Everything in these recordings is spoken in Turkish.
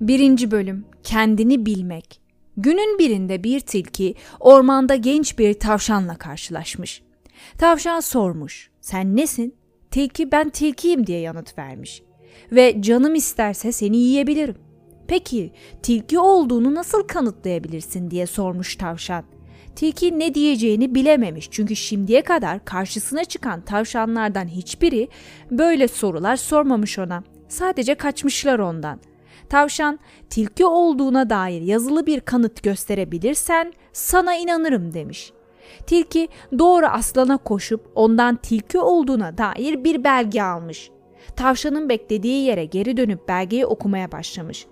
1. Bölüm Kendini Bilmek Günün birinde bir tilki ormanda genç bir tavşanla karşılaşmış. Tavşan sormuş, sen nesin? Tilki ben tilkiyim diye yanıt vermiş. Ve canım isterse seni yiyebilirim. Peki tilki olduğunu nasıl kanıtlayabilirsin diye sormuş tavşan. Tilki ne diyeceğini bilememiş çünkü şimdiye kadar karşısına çıkan tavşanlardan hiçbiri böyle sorular sormamış ona. Sadece kaçmışlar ondan. Tavşan, tilki olduğuna dair yazılı bir kanıt gösterebilirsen sana inanırım demiş. Tilki doğru aslana koşup ondan tilki olduğuna dair bir belge almış. Tavşanın beklediği yere geri dönüp belgeyi okumaya başlamış.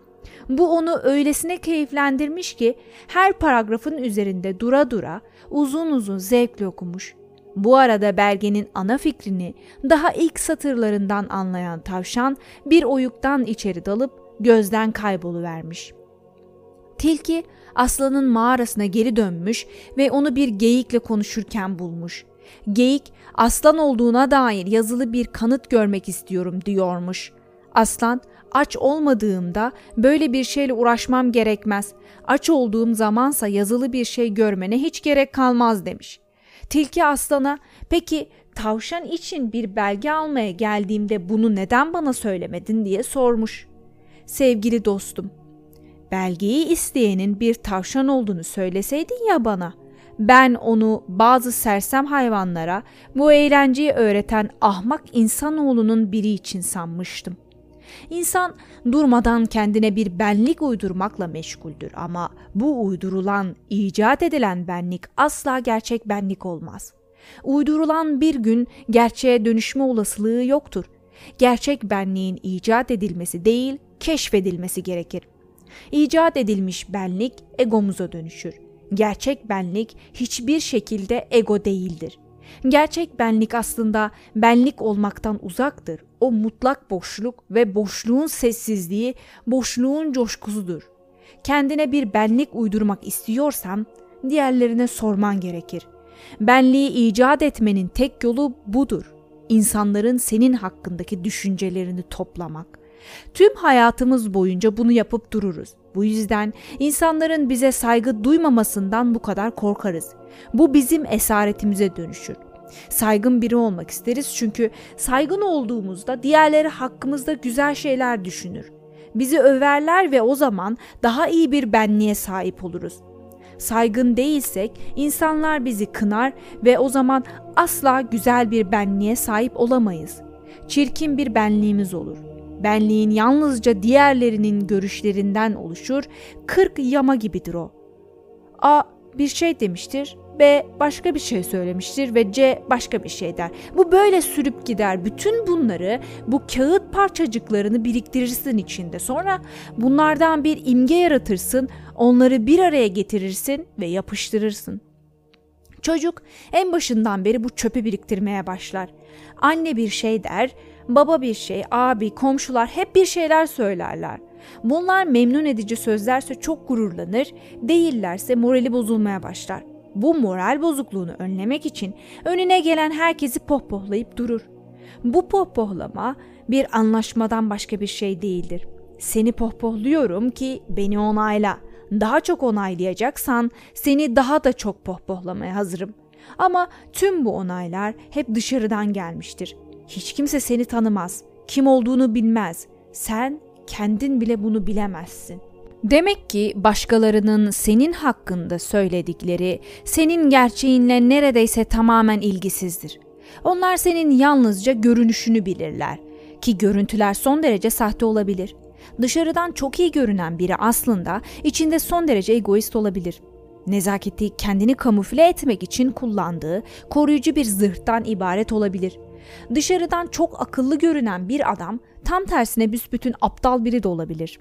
Bu onu öylesine keyiflendirmiş ki her paragrafın üzerinde dura dura uzun uzun zevkle okumuş. Bu arada belgenin ana fikrini daha ilk satırlarından anlayan tavşan bir oyuktan içeri dalıp gözden kayboluvermiş. Tilki aslanın mağarasına geri dönmüş ve onu bir geyikle konuşurken bulmuş. Geyik aslan olduğuna dair yazılı bir kanıt görmek istiyorum diyormuş. Aslan aç olmadığımda böyle bir şeyle uğraşmam gerekmez. Aç olduğum zamansa yazılı bir şey görmene hiç gerek kalmaz demiş. Tilki aslana peki tavşan için bir belge almaya geldiğimde bunu neden bana söylemedin diye sormuş sevgili dostum. Belgeyi isteyenin bir tavşan olduğunu söyleseydin ya bana. Ben onu bazı sersem hayvanlara bu eğlenceyi öğreten ahmak insanoğlunun biri için sanmıştım. İnsan durmadan kendine bir benlik uydurmakla meşguldür ama bu uydurulan, icat edilen benlik asla gerçek benlik olmaz. Uydurulan bir gün gerçeğe dönüşme olasılığı yoktur. Gerçek benliğin icat edilmesi değil, keşfedilmesi gerekir. İcat edilmiş benlik egomuza dönüşür. Gerçek benlik hiçbir şekilde ego değildir. Gerçek benlik aslında benlik olmaktan uzaktır. O mutlak boşluk ve boşluğun sessizliği, boşluğun coşkusudur. Kendine bir benlik uydurmak istiyorsan diğerlerine sorman gerekir. Benliği icat etmenin tek yolu budur. İnsanların senin hakkındaki düşüncelerini toplamak. Tüm hayatımız boyunca bunu yapıp dururuz. Bu yüzden insanların bize saygı duymamasından bu kadar korkarız. Bu bizim esaretimize dönüşür. Saygın biri olmak isteriz çünkü saygın olduğumuzda diğerleri hakkımızda güzel şeyler düşünür. Bizi överler ve o zaman daha iyi bir benliğe sahip oluruz. Saygın değilsek insanlar bizi kınar ve o zaman asla güzel bir benliğe sahip olamayız. Çirkin bir benliğimiz olur. Benliğin yalnızca diğerlerinin görüşlerinden oluşur, kırk yama gibidir o. A bir şey demiştir, B başka bir şey söylemiştir ve C başka bir şey der. Bu böyle sürüp gider. Bütün bunları bu kağıt parçacıklarını biriktirirsin içinde. Sonra bunlardan bir imge yaratırsın, onları bir araya getirirsin ve yapıştırırsın. Çocuk en başından beri bu çöpü biriktirmeye başlar. Anne bir şey der, baba bir şey, abi, komşular hep bir şeyler söylerler. Bunlar memnun edici sözlerse çok gururlanır, değillerse morali bozulmaya başlar. Bu moral bozukluğunu önlemek için önüne gelen herkesi pohpohlayıp durur. Bu pohpohlama bir anlaşmadan başka bir şey değildir. Seni pohpohluyorum ki beni onayla. Daha çok onaylayacaksan seni daha da çok pohpohlamaya hazırım. Ama tüm bu onaylar hep dışarıdan gelmiştir. Hiç kimse seni tanımaz. Kim olduğunu bilmez. Sen kendin bile bunu bilemezsin. Demek ki başkalarının senin hakkında söyledikleri senin gerçeğinle neredeyse tamamen ilgisizdir. Onlar senin yalnızca görünüşünü bilirler ki görüntüler son derece sahte olabilir. Dışarıdan çok iyi görünen biri aslında içinde son derece egoist olabilir. Nezaketi kendini kamufle etmek için kullandığı koruyucu bir zırhtan ibaret olabilir. Dışarıdan çok akıllı görünen bir adam tam tersine büsbütün aptal biri de olabilir.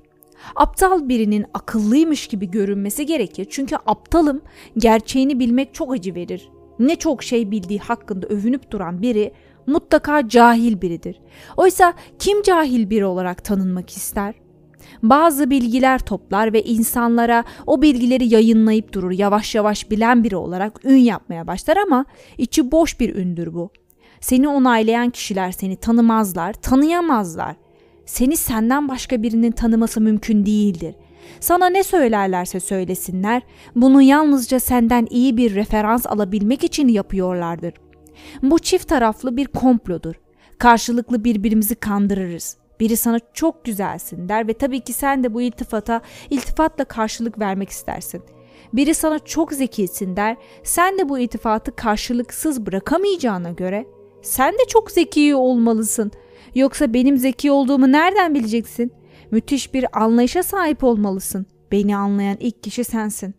Aptal birinin akıllıymış gibi görünmesi gerekir çünkü aptalım gerçeğini bilmek çok acı verir. Ne çok şey bildiği hakkında övünüp duran biri mutlaka cahil biridir. Oysa kim cahil biri olarak tanınmak ister? Bazı bilgiler toplar ve insanlara o bilgileri yayınlayıp durur. Yavaş yavaş bilen biri olarak ün yapmaya başlar ama içi boş bir ündür bu. Seni onaylayan kişiler seni tanımazlar, tanıyamazlar. Seni senden başka birinin tanıması mümkün değildir. Sana ne söylerlerse söylesinler, bunu yalnızca senden iyi bir referans alabilmek için yapıyorlardır. Bu çift taraflı bir komplodur. Karşılıklı birbirimizi kandırırız. Biri sana çok güzelsin der ve tabii ki sen de bu iltifata iltifatla karşılık vermek istersin. Biri sana çok zekisin der, sen de bu iltifatı karşılıksız bırakamayacağına göre sen de çok zeki olmalısın. Yoksa benim zeki olduğumu nereden bileceksin? Müthiş bir anlayışa sahip olmalısın. Beni anlayan ilk kişi sensin.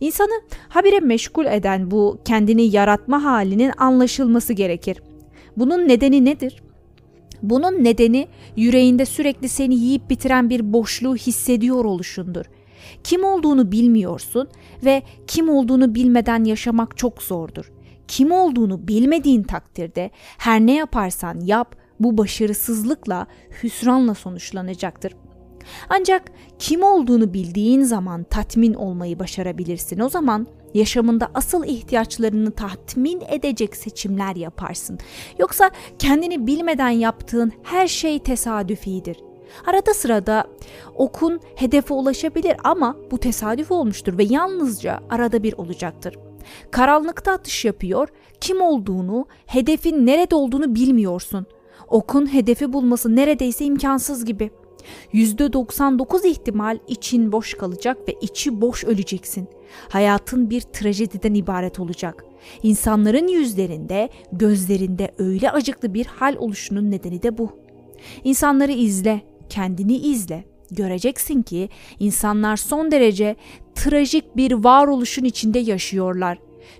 İnsanı habire meşgul eden bu kendini yaratma halinin anlaşılması gerekir. Bunun nedeni nedir? Bunun nedeni yüreğinde sürekli seni yiyip bitiren bir boşluğu hissediyor oluşundur. Kim olduğunu bilmiyorsun ve kim olduğunu bilmeden yaşamak çok zordur. Kim olduğunu bilmediğin takdirde her ne yaparsan yap bu başarısızlıkla, hüsranla sonuçlanacaktır. Ancak kim olduğunu bildiğin zaman tatmin olmayı başarabilirsin. O zaman yaşamında asıl ihtiyaçlarını tatmin edecek seçimler yaparsın. Yoksa kendini bilmeden yaptığın her şey tesadüfidir. Arada sırada okun hedefe ulaşabilir ama bu tesadüf olmuştur ve yalnızca arada bir olacaktır. Karanlıkta atış yapıyor, kim olduğunu, hedefin nerede olduğunu bilmiyorsun. Okun hedefi bulması neredeyse imkansız gibi. %99 ihtimal için boş kalacak ve içi boş öleceksin. Hayatın bir trajediden ibaret olacak. İnsanların yüzlerinde, gözlerinde öyle acıklı bir hal oluşunun nedeni de bu. İnsanları izle, kendini izle. Göreceksin ki insanlar son derece trajik bir varoluşun içinde yaşıyorlar.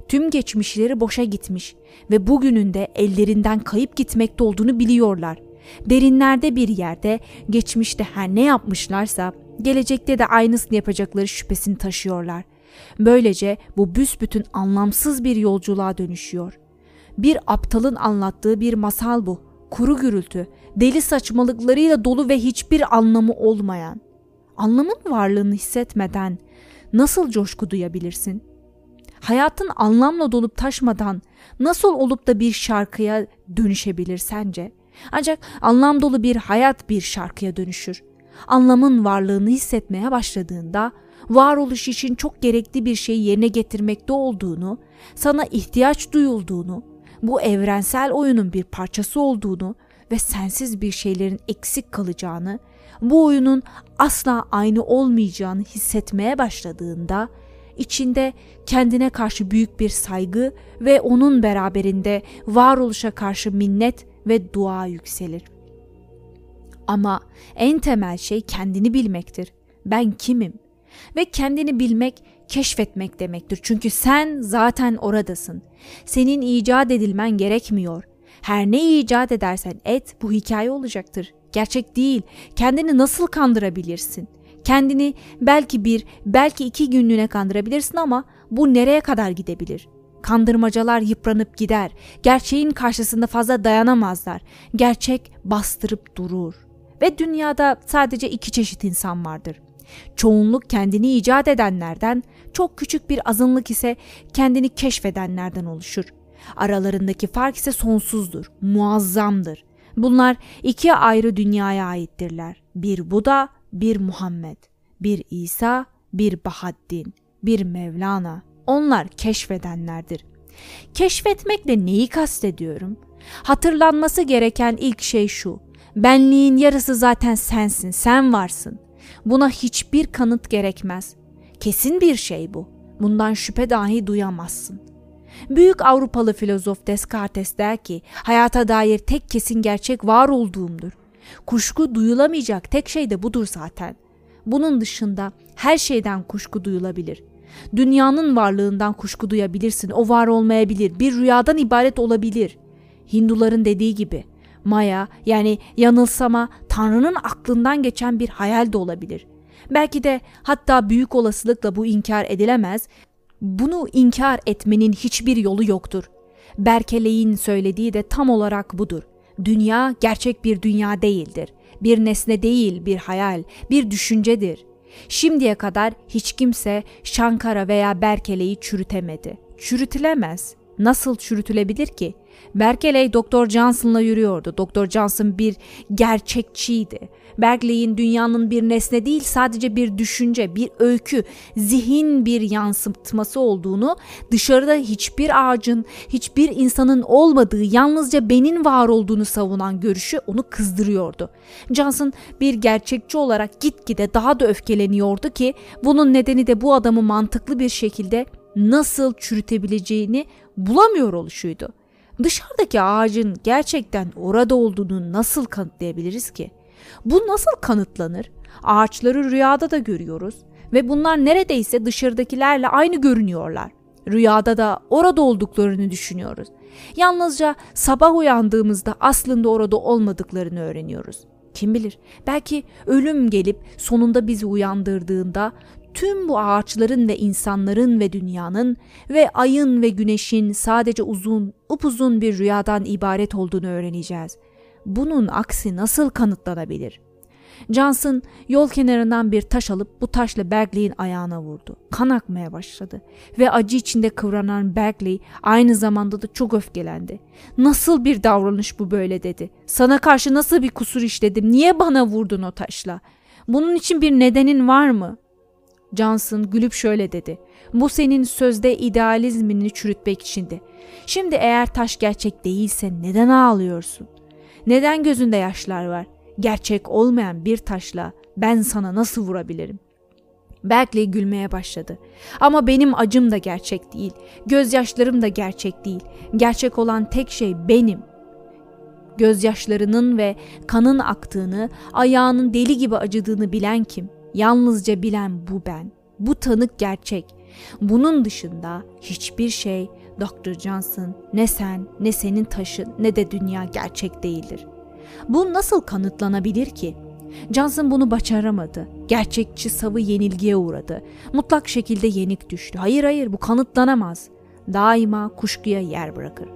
Tüm geçmişleri boşa gitmiş ve bugünün de ellerinden kayıp gitmekte olduğunu biliyorlar. Derinlerde bir yerde geçmişte her ne yapmışlarsa gelecekte de aynısını yapacakları şüphesini taşıyorlar. Böylece bu büsbütün anlamsız bir yolculuğa dönüşüyor. Bir aptalın anlattığı bir masal bu. Kuru gürültü, deli saçmalıklarıyla dolu ve hiçbir anlamı olmayan. Anlamın varlığını hissetmeden nasıl coşku duyabilirsin? Hayatın anlamla dolup taşmadan nasıl olup da bir şarkıya dönüşebilir sence? Ancak anlam dolu bir hayat bir şarkıya dönüşür. Anlamın varlığını hissetmeye başladığında varoluş için çok gerekli bir şeyi yerine getirmekte olduğunu, sana ihtiyaç duyulduğunu, bu evrensel oyunun bir parçası olduğunu ve sensiz bir şeylerin eksik kalacağını, bu oyunun asla aynı olmayacağını hissetmeye başladığında içinde kendine karşı büyük bir saygı ve onun beraberinde varoluşa karşı minnet ve dua yükselir. Ama en temel şey kendini bilmektir. Ben kimim? Ve kendini bilmek keşfetmek demektir. Çünkü sen zaten oradasın. Senin icat edilmen gerekmiyor. Her ne icat edersen et bu hikaye olacaktır. Gerçek değil. Kendini nasıl kandırabilirsin? Kendini belki bir, belki iki günlüğüne kandırabilirsin ama bu nereye kadar gidebilir? Kandırmacalar yıpranıp gider. Gerçeğin karşısında fazla dayanamazlar. Gerçek bastırıp durur. Ve dünyada sadece iki çeşit insan vardır. Çoğunluk kendini icat edenlerden, çok küçük bir azınlık ise kendini keşfedenlerden oluşur. Aralarındaki fark ise sonsuzdur, muazzamdır. Bunlar iki ayrı dünyaya aittirler. Bir Buda, bir Muhammed, bir İsa, bir Bahaddin, bir Mevlana. Onlar keşfedenlerdir. Keşfetmekle neyi kastediyorum? Hatırlanması gereken ilk şey şu. Benliğin yarısı zaten sensin, sen varsın. Buna hiçbir kanıt gerekmez. Kesin bir şey bu. Bundan şüphe dahi duyamazsın. Büyük Avrupalı filozof Descartes der ki, hayata dair tek kesin gerçek var olduğumdur. Kuşku duyulamayacak tek şey de budur zaten. Bunun dışında her şeyden kuşku duyulabilir. Dünyanın varlığından kuşku duyabilirsin. O var olmayabilir. Bir rüyadan ibaret olabilir. Hinduların dediği gibi maya yani yanılsama Tanrı'nın aklından geçen bir hayal de olabilir. Belki de hatta büyük olasılıkla bu inkar edilemez. Bunu inkar etmenin hiçbir yolu yoktur. Berkeley'in söylediği de tam olarak budur. Dünya gerçek bir dünya değildir. Bir nesne değil, bir hayal, bir düşüncedir. Şimdiye kadar hiç kimse Şankara veya Berkeley'i çürütemedi. Çürütülemez. nasıl çürütülebilir ki? Berkeley Doktor Johnson'la yürüyordu. Doktor Johnson bir gerçekçiydi. Berkeley'in dünyanın bir nesne değil sadece bir düşünce, bir öykü, zihin bir yansıtması olduğunu, dışarıda hiçbir ağacın, hiçbir insanın olmadığı, yalnızca benim var olduğunu savunan görüşü onu kızdırıyordu. Johnson bir gerçekçi olarak gitgide daha da öfkeleniyordu ki bunun nedeni de bu adamı mantıklı bir şekilde nasıl çürütebileceğini bulamıyor oluşuydu. Dışarıdaki ağacın gerçekten orada olduğunu nasıl kanıtlayabiliriz ki? Bu nasıl kanıtlanır? Ağaçları rüyada da görüyoruz ve bunlar neredeyse dışarıdakilerle aynı görünüyorlar. Rüyada da orada olduklarını düşünüyoruz. Yalnızca sabah uyandığımızda aslında orada olmadıklarını öğreniyoruz. Kim bilir belki ölüm gelip sonunda bizi uyandırdığında tüm bu ağaçların ve insanların ve dünyanın ve ayın ve güneşin sadece uzun, upuzun bir rüyadan ibaret olduğunu öğreneceğiz. Bunun aksi nasıl kanıtlanabilir? Johnson yol kenarından bir taş alıp bu taşla Berkeley'in ayağına vurdu. Kan akmaya başladı ve acı içinde kıvranan Berkeley aynı zamanda da çok öfkelendi. Nasıl bir davranış bu böyle dedi. Sana karşı nasıl bir kusur işledim? Niye bana vurdun o taşla? Bunun için bir nedenin var mı? Johnson gülüp şöyle dedi. Bu senin sözde idealizmini çürütmek içindi. Şimdi eğer taş gerçek değilse neden ağlıyorsun? Neden gözünde yaşlar var? Gerçek olmayan bir taşla ben sana nasıl vurabilirim? Berkeley gülmeye başladı. Ama benim acım da gerçek değil. Gözyaşlarım da gerçek değil. Gerçek olan tek şey benim. Gözyaşlarının ve kanın aktığını, ayağının deli gibi acıdığını bilen kim? Yalnızca bilen bu ben. Bu tanık gerçek. Bunun dışında hiçbir şey Dr. Johnson ne sen ne senin taşın ne de dünya gerçek değildir. Bu nasıl kanıtlanabilir ki? Johnson bunu başaramadı. Gerçekçi savı yenilgiye uğradı. Mutlak şekilde yenik düştü. Hayır hayır bu kanıtlanamaz. Daima kuşkuya yer bırakır.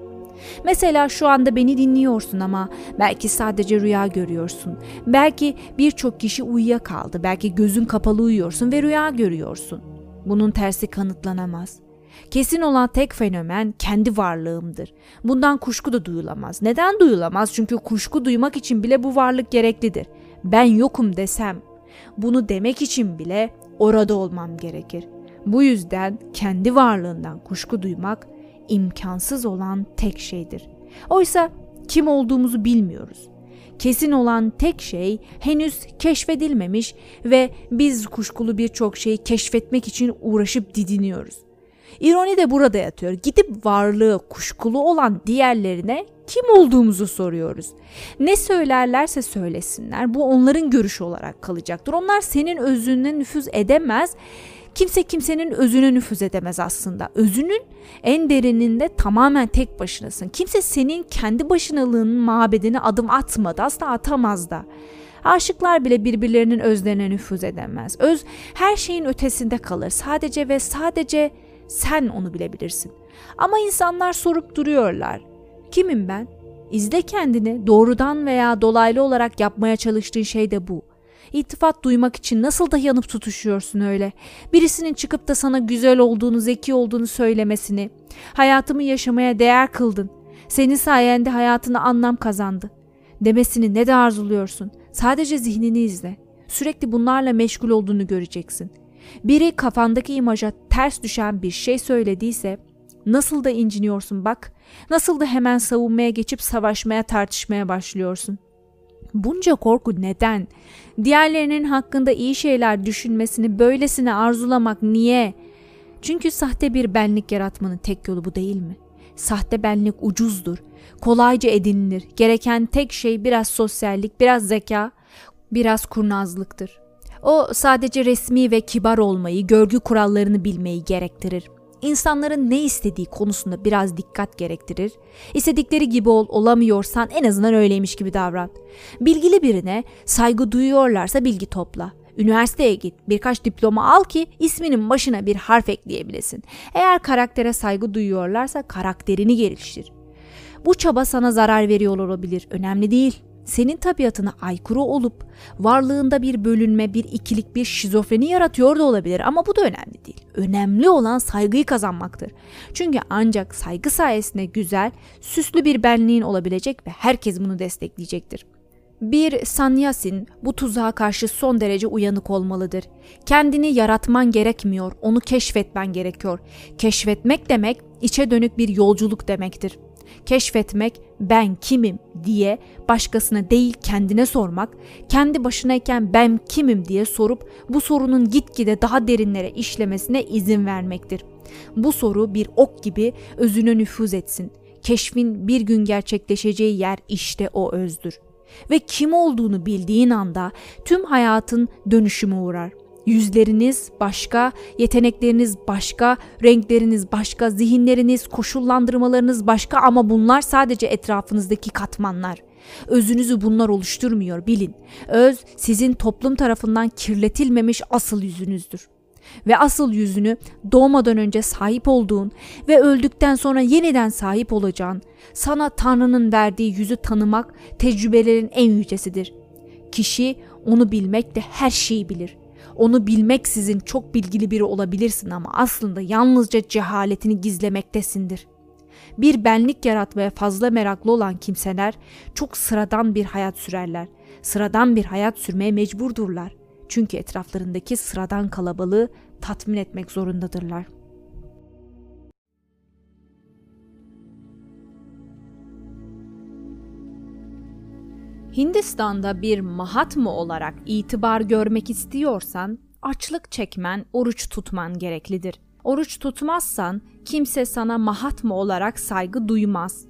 Mesela şu anda beni dinliyorsun ama belki sadece rüya görüyorsun. Belki birçok kişi uyuyakaldı. Belki gözün kapalı uyuyorsun ve rüya görüyorsun. Bunun tersi kanıtlanamaz. Kesin olan tek fenomen kendi varlığımdır. Bundan kuşku da duyulamaz. Neden duyulamaz? Çünkü kuşku duymak için bile bu varlık gereklidir. Ben yokum desem, bunu demek için bile orada olmam gerekir. Bu yüzden kendi varlığından kuşku duymak imkansız olan tek şeydir. Oysa kim olduğumuzu bilmiyoruz. Kesin olan tek şey henüz keşfedilmemiş ve biz kuşkulu birçok şeyi keşfetmek için uğraşıp didiniyoruz. İroni de burada yatıyor. Gidip varlığı kuşkulu olan diğerlerine kim olduğumuzu soruyoruz. Ne söylerlerse söylesinler bu onların görüşü olarak kalacaktır. Onlar senin özüne nüfuz edemez Kimse kimsenin özüne nüfuz edemez aslında. Özünün en derininde tamamen tek başınasın. Kimse senin kendi başınalığının mabedine adım atmadı. Asla atamaz da. Aşıklar bile birbirlerinin özlerine nüfuz edemez. Öz her şeyin ötesinde kalır. Sadece ve sadece sen onu bilebilirsin. Ama insanlar sorup duruyorlar. Kimim ben? İzle kendini. Doğrudan veya dolaylı olarak yapmaya çalıştığın şey de bu. İltifat duymak için nasıl da yanıp tutuşuyorsun öyle? Birisinin çıkıp da sana güzel olduğunu, zeki olduğunu söylemesini, hayatımı yaşamaya değer kıldın. Senin sayende hayatına anlam kazandı. Demesini ne de arzuluyorsun. Sadece zihnini izle. Sürekli bunlarla meşgul olduğunu göreceksin. Biri kafandaki imaja ters düşen bir şey söylediyse nasıl da inciniyorsun bak. Nasıl da hemen savunmaya geçip savaşmaya tartışmaya başlıyorsun. Bunca korku neden? Diğerlerinin hakkında iyi şeyler düşünmesini böylesine arzulamak niye? Çünkü sahte bir benlik yaratmanın tek yolu bu değil mi? Sahte benlik ucuzdur, kolayca edinilir. Gereken tek şey biraz sosyallik, biraz zeka, biraz kurnazlıktır. O sadece resmi ve kibar olmayı, görgü kurallarını bilmeyi gerektirir insanların ne istediği konusunda biraz dikkat gerektirir. İstedikleri gibi ol, olamıyorsan en azından öyleymiş gibi davran. Bilgili birine saygı duyuyorlarsa bilgi topla. Üniversiteye git, birkaç diploma al ki isminin başına bir harf ekleyebilesin. Eğer karaktere saygı duyuyorlarsa karakterini geliştir. Bu çaba sana zarar veriyor olabilir, önemli değil. Senin tabiatına aykırı olup varlığında bir bölünme, bir ikilik, bir şizofreni yaratıyor da olabilir ama bu da önemli değil. Önemli olan saygıyı kazanmaktır. Çünkü ancak saygı sayesinde güzel, süslü bir benliğin olabilecek ve herkes bunu destekleyecektir. Bir sanyasin bu tuzağa karşı son derece uyanık olmalıdır. Kendini yaratman gerekmiyor, onu keşfetmen gerekiyor. Keşfetmek demek içe dönük bir yolculuk demektir. Keşfetmek ben kimim diye başkasına değil kendine sormak, kendi başınayken ben kimim diye sorup bu sorunun gitgide daha derinlere işlemesine izin vermektir. Bu soru bir ok gibi özüne nüfuz etsin. Keşfin bir gün gerçekleşeceği yer işte o özdür ve kim olduğunu bildiğin anda tüm hayatın dönüşüme uğrar. Yüzleriniz başka, yetenekleriniz başka, renkleriniz başka, zihinleriniz, koşullandırmalarınız başka ama bunlar sadece etrafınızdaki katmanlar. Özünüzü bunlar oluşturmuyor bilin. Öz sizin toplum tarafından kirletilmemiş asıl yüzünüzdür ve asıl yüzünü doğmadan önce sahip olduğun ve öldükten sonra yeniden sahip olacağın, sana Tanrı'nın verdiği yüzü tanımak tecrübelerin en yücesidir. Kişi onu bilmek de her şeyi bilir. Onu bilmek sizin çok bilgili biri olabilirsin ama aslında yalnızca cehaletini gizlemektesindir. Bir benlik yaratmaya fazla meraklı olan kimseler çok sıradan bir hayat sürerler. Sıradan bir hayat sürmeye mecburdurlar. Çünkü etraflarındaki sıradan kalabalığı tatmin etmek zorundadırlar. Hindistan'da bir Mahatma olarak itibar görmek istiyorsan açlık çekmen, oruç tutman gereklidir. Oruç tutmazsan kimse sana Mahatma olarak saygı duymaz.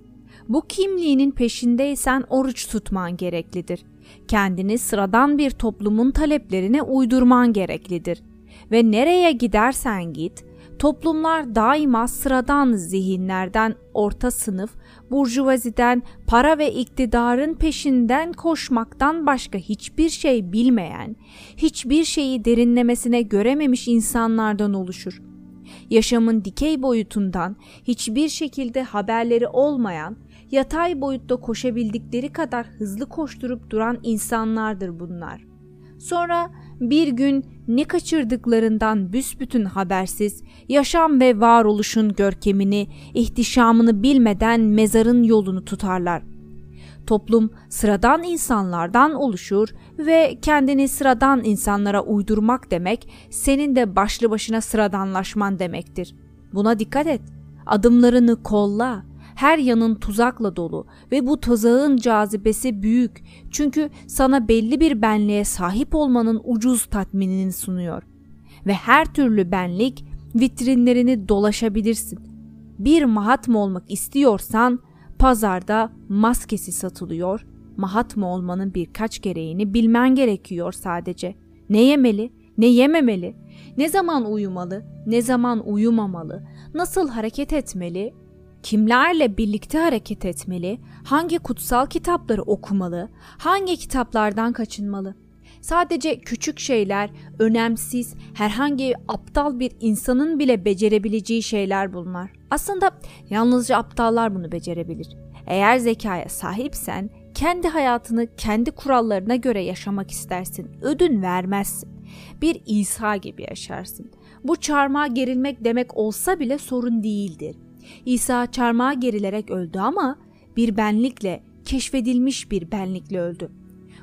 Bu kimliğinin peşindeysen oruç tutman gereklidir. Kendini sıradan bir toplumun taleplerine uydurman gereklidir. Ve nereye gidersen git, toplumlar daima sıradan zihinlerden orta sınıf, burjuvaziden, para ve iktidarın peşinden koşmaktan başka hiçbir şey bilmeyen, hiçbir şeyi derinlemesine görememiş insanlardan oluşur. Yaşamın dikey boyutundan hiçbir şekilde haberleri olmayan, yatay boyutta koşabildikleri kadar hızlı koşturup duran insanlardır bunlar. Sonra bir gün ne kaçırdıklarından büsbütün habersiz, yaşam ve varoluşun görkemini, ihtişamını bilmeden mezarın yolunu tutarlar. Toplum sıradan insanlardan oluşur ve kendini sıradan insanlara uydurmak demek senin de başlı başına sıradanlaşman demektir. Buna dikkat et. Adımlarını kolla, her yanın tuzakla dolu ve bu tuzağın cazibesi büyük çünkü sana belli bir benliğe sahip olmanın ucuz tatminini sunuyor. Ve her türlü benlik vitrinlerini dolaşabilirsin. Bir mahatma olmak istiyorsan pazarda maskesi satılıyor. Mahatma olmanın birkaç gereğini bilmen gerekiyor sadece. Ne yemeli, ne yememeli, ne zaman uyumalı, ne zaman uyumamalı, nasıl hareket etmeli, kimlerle birlikte hareket etmeli, hangi kutsal kitapları okumalı, hangi kitaplardan kaçınmalı. Sadece küçük şeyler, önemsiz, herhangi aptal bir insanın bile becerebileceği şeyler bunlar. Aslında yalnızca aptallar bunu becerebilir. Eğer zekaya sahipsen kendi hayatını kendi kurallarına göre yaşamak istersin. Ödün vermezsin. Bir İsa gibi yaşarsın. Bu çarmıha gerilmek demek olsa bile sorun değildir. İsa çarmıha gerilerek öldü ama bir benlikle, keşfedilmiş bir benlikle öldü.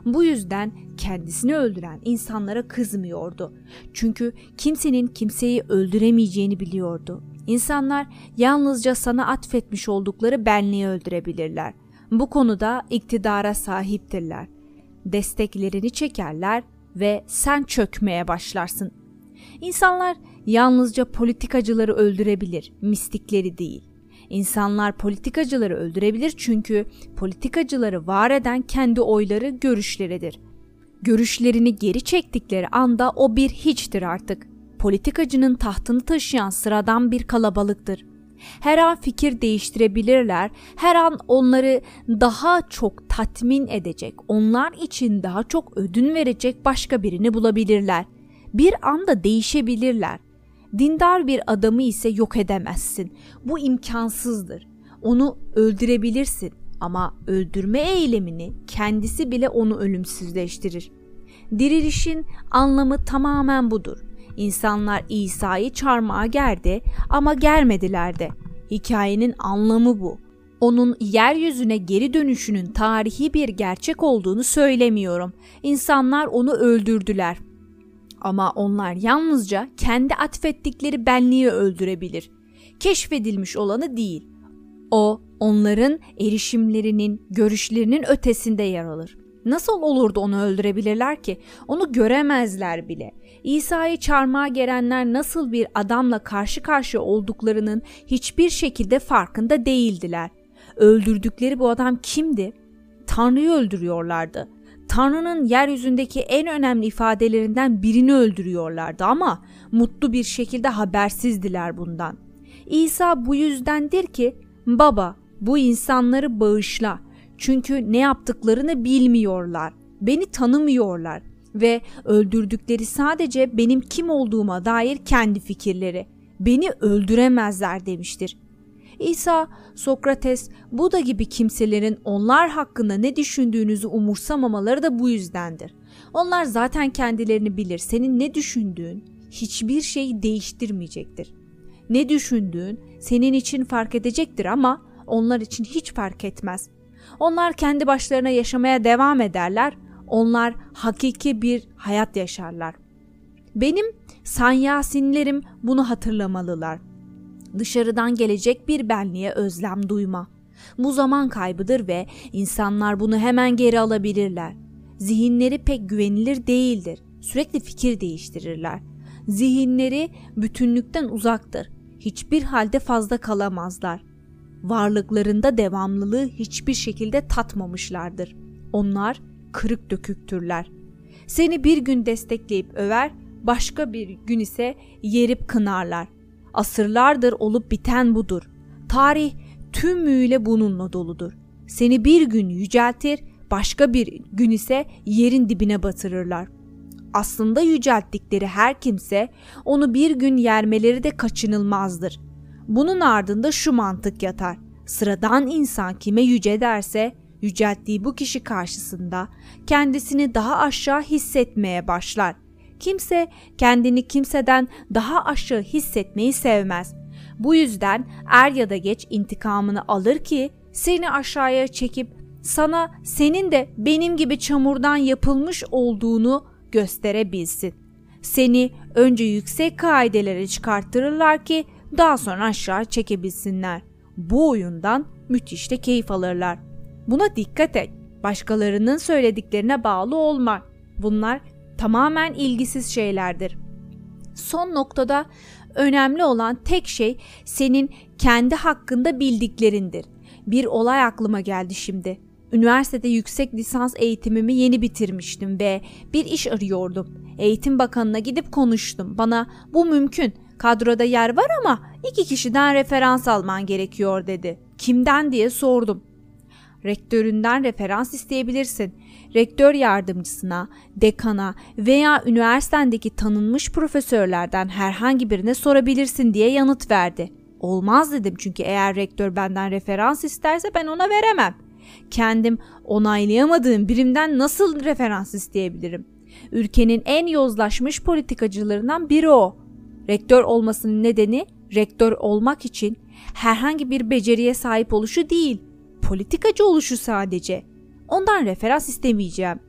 Bu yüzden kendisini öldüren insanlara kızmıyordu. Çünkü kimsenin kimseyi öldüremeyeceğini biliyordu. İnsanlar yalnızca sana atfetmiş oldukları benliği öldürebilirler. Bu konuda iktidara sahiptirler. Desteklerini çekerler ve sen çökmeye başlarsın. İnsanlar yalnızca politikacıları öldürebilir, mistikleri değil. İnsanlar politikacıları öldürebilir çünkü politikacıları var eden kendi oyları görüşleridir. Görüşlerini geri çektikleri anda o bir hiçtir artık. Politikacının tahtını taşıyan sıradan bir kalabalıktır. Her an fikir değiştirebilirler, her an onları daha çok tatmin edecek, onlar için daha çok ödün verecek başka birini bulabilirler. Bir anda değişebilirler. Dindar bir adamı ise yok edemezsin. Bu imkansızdır. Onu öldürebilirsin Ama öldürme eylemini kendisi bile onu ölümsüzleştirir. Dirilişin anlamı tamamen budur. İnsanlar İsa'yı çarmıha gerdi ama germediler de. Hikayenin anlamı bu. Onun yeryüzüne geri dönüşünün tarihi bir gerçek olduğunu söylemiyorum. İnsanlar onu öldürdüler. Ama onlar yalnızca kendi atfettikleri benliği öldürebilir. Keşfedilmiş olanı değil. O onların erişimlerinin, görüşlerinin ötesinde yer alır. Nasıl olurdu onu öldürebilirler ki? Onu göremezler bile. İsa'yı çarmıha gerenler nasıl bir adamla karşı karşıya olduklarının hiçbir şekilde farkında değildiler. Öldürdükleri bu adam kimdi? Tanrı'yı öldürüyorlardı. Tanrı'nın yeryüzündeki en önemli ifadelerinden birini öldürüyorlardı ama mutlu bir şekilde habersizdiler bundan. İsa bu yüzdendir ki baba bu insanları bağışla çünkü ne yaptıklarını bilmiyorlar. Beni tanımıyorlar ve öldürdükleri sadece benim kim olduğuma dair kendi fikirleri. Beni öldüremezler demiştir. İsa, Sokrates, Buda gibi kimselerin onlar hakkında ne düşündüğünüzü umursamamaları da bu yüzdendir. Onlar zaten kendilerini bilir. Senin ne düşündüğün hiçbir şeyi değiştirmeyecektir. Ne düşündüğün senin için fark edecektir ama onlar için hiç fark etmez. Onlar kendi başlarına yaşamaya devam ederler. Onlar hakiki bir hayat yaşarlar. Benim sanyasinlerim bunu hatırlamalılar. Dışarıdan gelecek bir benliğe özlem duyma. Bu zaman kaybıdır ve insanlar bunu hemen geri alabilirler. Zihinleri pek güvenilir değildir. Sürekli fikir değiştirirler. Zihinleri bütünlükten uzaktır. Hiçbir halde fazla kalamazlar varlıklarında devamlılığı hiçbir şekilde tatmamışlardır. Onlar kırık döküktürler. Seni bir gün destekleyip över, başka bir gün ise yerip kınarlar. Asırlardır olup biten budur. Tarih tümüyle bununla doludur. Seni bir gün yüceltir, başka bir gün ise yerin dibine batırırlar. Aslında yücelttikleri her kimse onu bir gün yermeleri de kaçınılmazdır.'' Bunun ardında şu mantık yatar. Sıradan insan kime yüce derse yücelttiği bu kişi karşısında kendisini daha aşağı hissetmeye başlar. Kimse kendini kimseden daha aşağı hissetmeyi sevmez. Bu yüzden er ya da geç intikamını alır ki seni aşağıya çekip sana senin de benim gibi çamurdan yapılmış olduğunu gösterebilsin. Seni önce yüksek kaidelere çıkarttırırlar ki daha sonra aşağı çekebilsinler. Bu oyundan müthiş de keyif alırlar. Buna dikkat et. Başkalarının söylediklerine bağlı olma. Bunlar tamamen ilgisiz şeylerdir. Son noktada önemli olan tek şey senin kendi hakkında bildiklerindir. Bir olay aklıma geldi şimdi. Üniversitede yüksek lisans eğitimimi yeni bitirmiştim ve bir iş arıyordum. Eğitim Bakanı'na gidip konuştum. Bana bu mümkün Kadroda yer var ama iki kişiden referans alman gerekiyor dedi. Kimden diye sordum. Rektöründen referans isteyebilirsin. Rektör yardımcısına, dekana veya üniversitendeki tanınmış profesörlerden herhangi birine sorabilirsin diye yanıt verdi. Olmaz dedim çünkü eğer rektör benden referans isterse ben ona veremem. Kendim onaylayamadığım birimden nasıl referans isteyebilirim? Ülkenin en yozlaşmış politikacılarından biri o. Rektör olmasının nedeni rektör olmak için herhangi bir beceriye sahip oluşu değil, politikacı oluşu sadece. Ondan referans istemeyeceğim.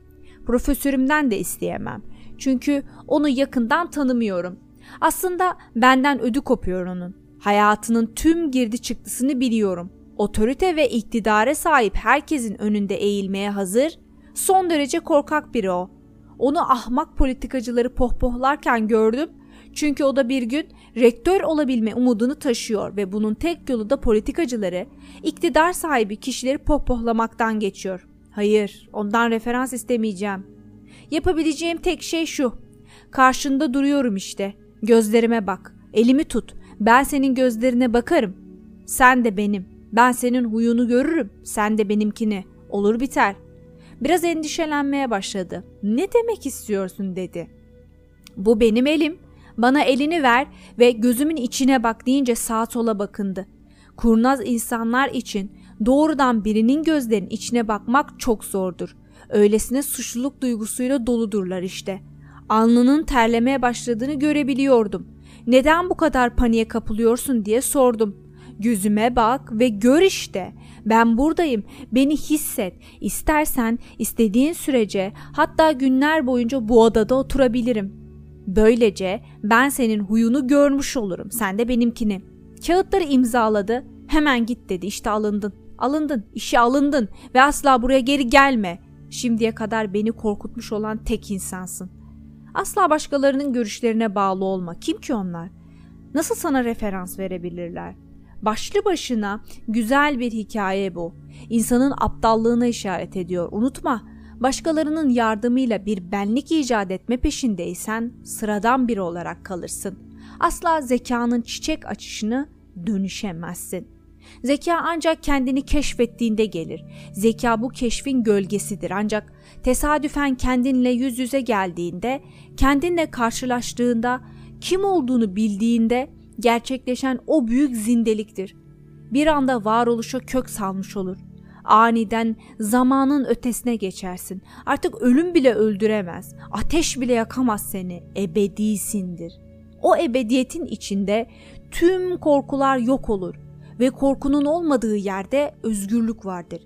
Profesörümden de isteyemem. Çünkü onu yakından tanımıyorum. Aslında benden ödü kopuyor onun. Hayatının tüm girdi çıktısını biliyorum. Otorite ve iktidara sahip herkesin önünde eğilmeye hazır, son derece korkak biri o. Onu ahmak politikacıları pohpohlarken gördüm çünkü o da bir gün rektör olabilme umudunu taşıyor ve bunun tek yolu da politikacıları, iktidar sahibi kişileri pohpohlamaktan geçiyor. Hayır, ondan referans istemeyeceğim. Yapabileceğim tek şey şu. Karşında duruyorum işte. Gözlerime bak. Elimi tut. Ben senin gözlerine bakarım. Sen de benim. Ben senin huyunu görürüm. Sen de benimkini. Olur biter. Biraz endişelenmeye başladı. Ne demek istiyorsun dedi. Bu benim elim. Bana elini ver ve gözümün içine bak deyince sağa sola bakındı. Kurnaz insanlar için doğrudan birinin gözlerinin içine bakmak çok zordur. Öylesine suçluluk duygusuyla doludurlar işte. Alnının terlemeye başladığını görebiliyordum. Neden bu kadar paniğe kapılıyorsun diye sordum. Gözüme bak ve gör işte. Ben buradayım. Beni hisset. İstersen istediğin sürece hatta günler boyunca bu odada oturabilirim. Böylece ben senin huyunu görmüş olurum. Sen de benimkini. Kağıtları imzaladı. Hemen git dedi. İşte alındın. Alındın. işe alındın ve asla buraya geri gelme. Şimdiye kadar beni korkutmuş olan tek insansın. Asla başkalarının görüşlerine bağlı olma. Kim ki onlar? Nasıl sana referans verebilirler? Başlı başına güzel bir hikaye bu. İnsanın aptallığına işaret ediyor. Unutma, başkalarının yardımıyla bir benlik icat etme peşindeysen sıradan biri olarak kalırsın. Asla zekanın çiçek açışını dönüşemezsin. Zeka ancak kendini keşfettiğinde gelir. Zeka bu keşfin gölgesidir ancak tesadüfen kendinle yüz yüze geldiğinde, kendinle karşılaştığında, kim olduğunu bildiğinde gerçekleşen o büyük zindeliktir. Bir anda varoluşa kök salmış olur. Aniden zamanın ötesine geçersin. Artık ölüm bile öldüremez. Ateş bile yakamaz seni. Ebedisindir. O ebediyetin içinde tüm korkular yok olur ve korkunun olmadığı yerde özgürlük vardır.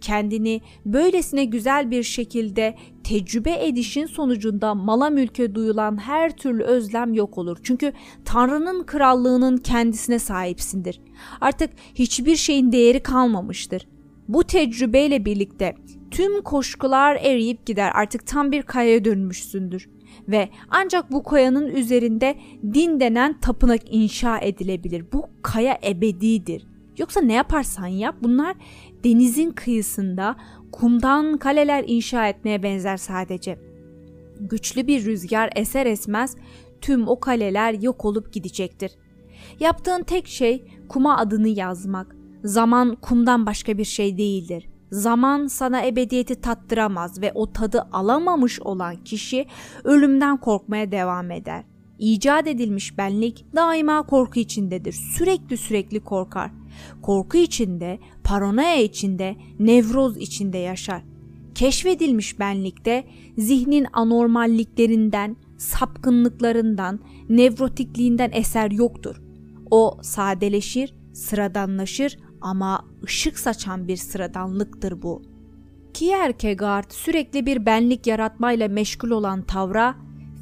Kendini böylesine güzel bir şekilde tecrübe edişin sonucunda mala mülke duyulan her türlü özlem yok olur. Çünkü Tanrı'nın krallığının kendisine sahipsindir. Artık hiçbir şeyin değeri kalmamıştır. Bu tecrübeyle birlikte tüm koşkular eriyip gider. Artık tam bir kayaya dönmüşsündür ve ancak bu kayanın üzerinde din denen tapınak inşa edilebilir. Bu kaya ebedidir. Yoksa ne yaparsan yap bunlar denizin kıyısında kumdan kaleler inşa etmeye benzer sadece. Güçlü bir rüzgar eser esmez tüm o kaleler yok olup gidecektir. Yaptığın tek şey kuma adını yazmak. Zaman kumdan başka bir şey değildir. Zaman sana ebediyeti tattıramaz ve o tadı alamamış olan kişi ölümden korkmaya devam eder. İcat edilmiş benlik daima korku içindedir. Sürekli sürekli korkar. Korku içinde, paranoya içinde, nevroz içinde yaşar. Keşfedilmiş benlikte zihnin anormalliklerinden, sapkınlıklarından, nevrotikliğinden eser yoktur. O sadeleşir, sıradanlaşır ama ışık saçan bir sıradanlıktır bu. Kierkegaard sürekli bir benlik yaratmayla meşgul olan tavra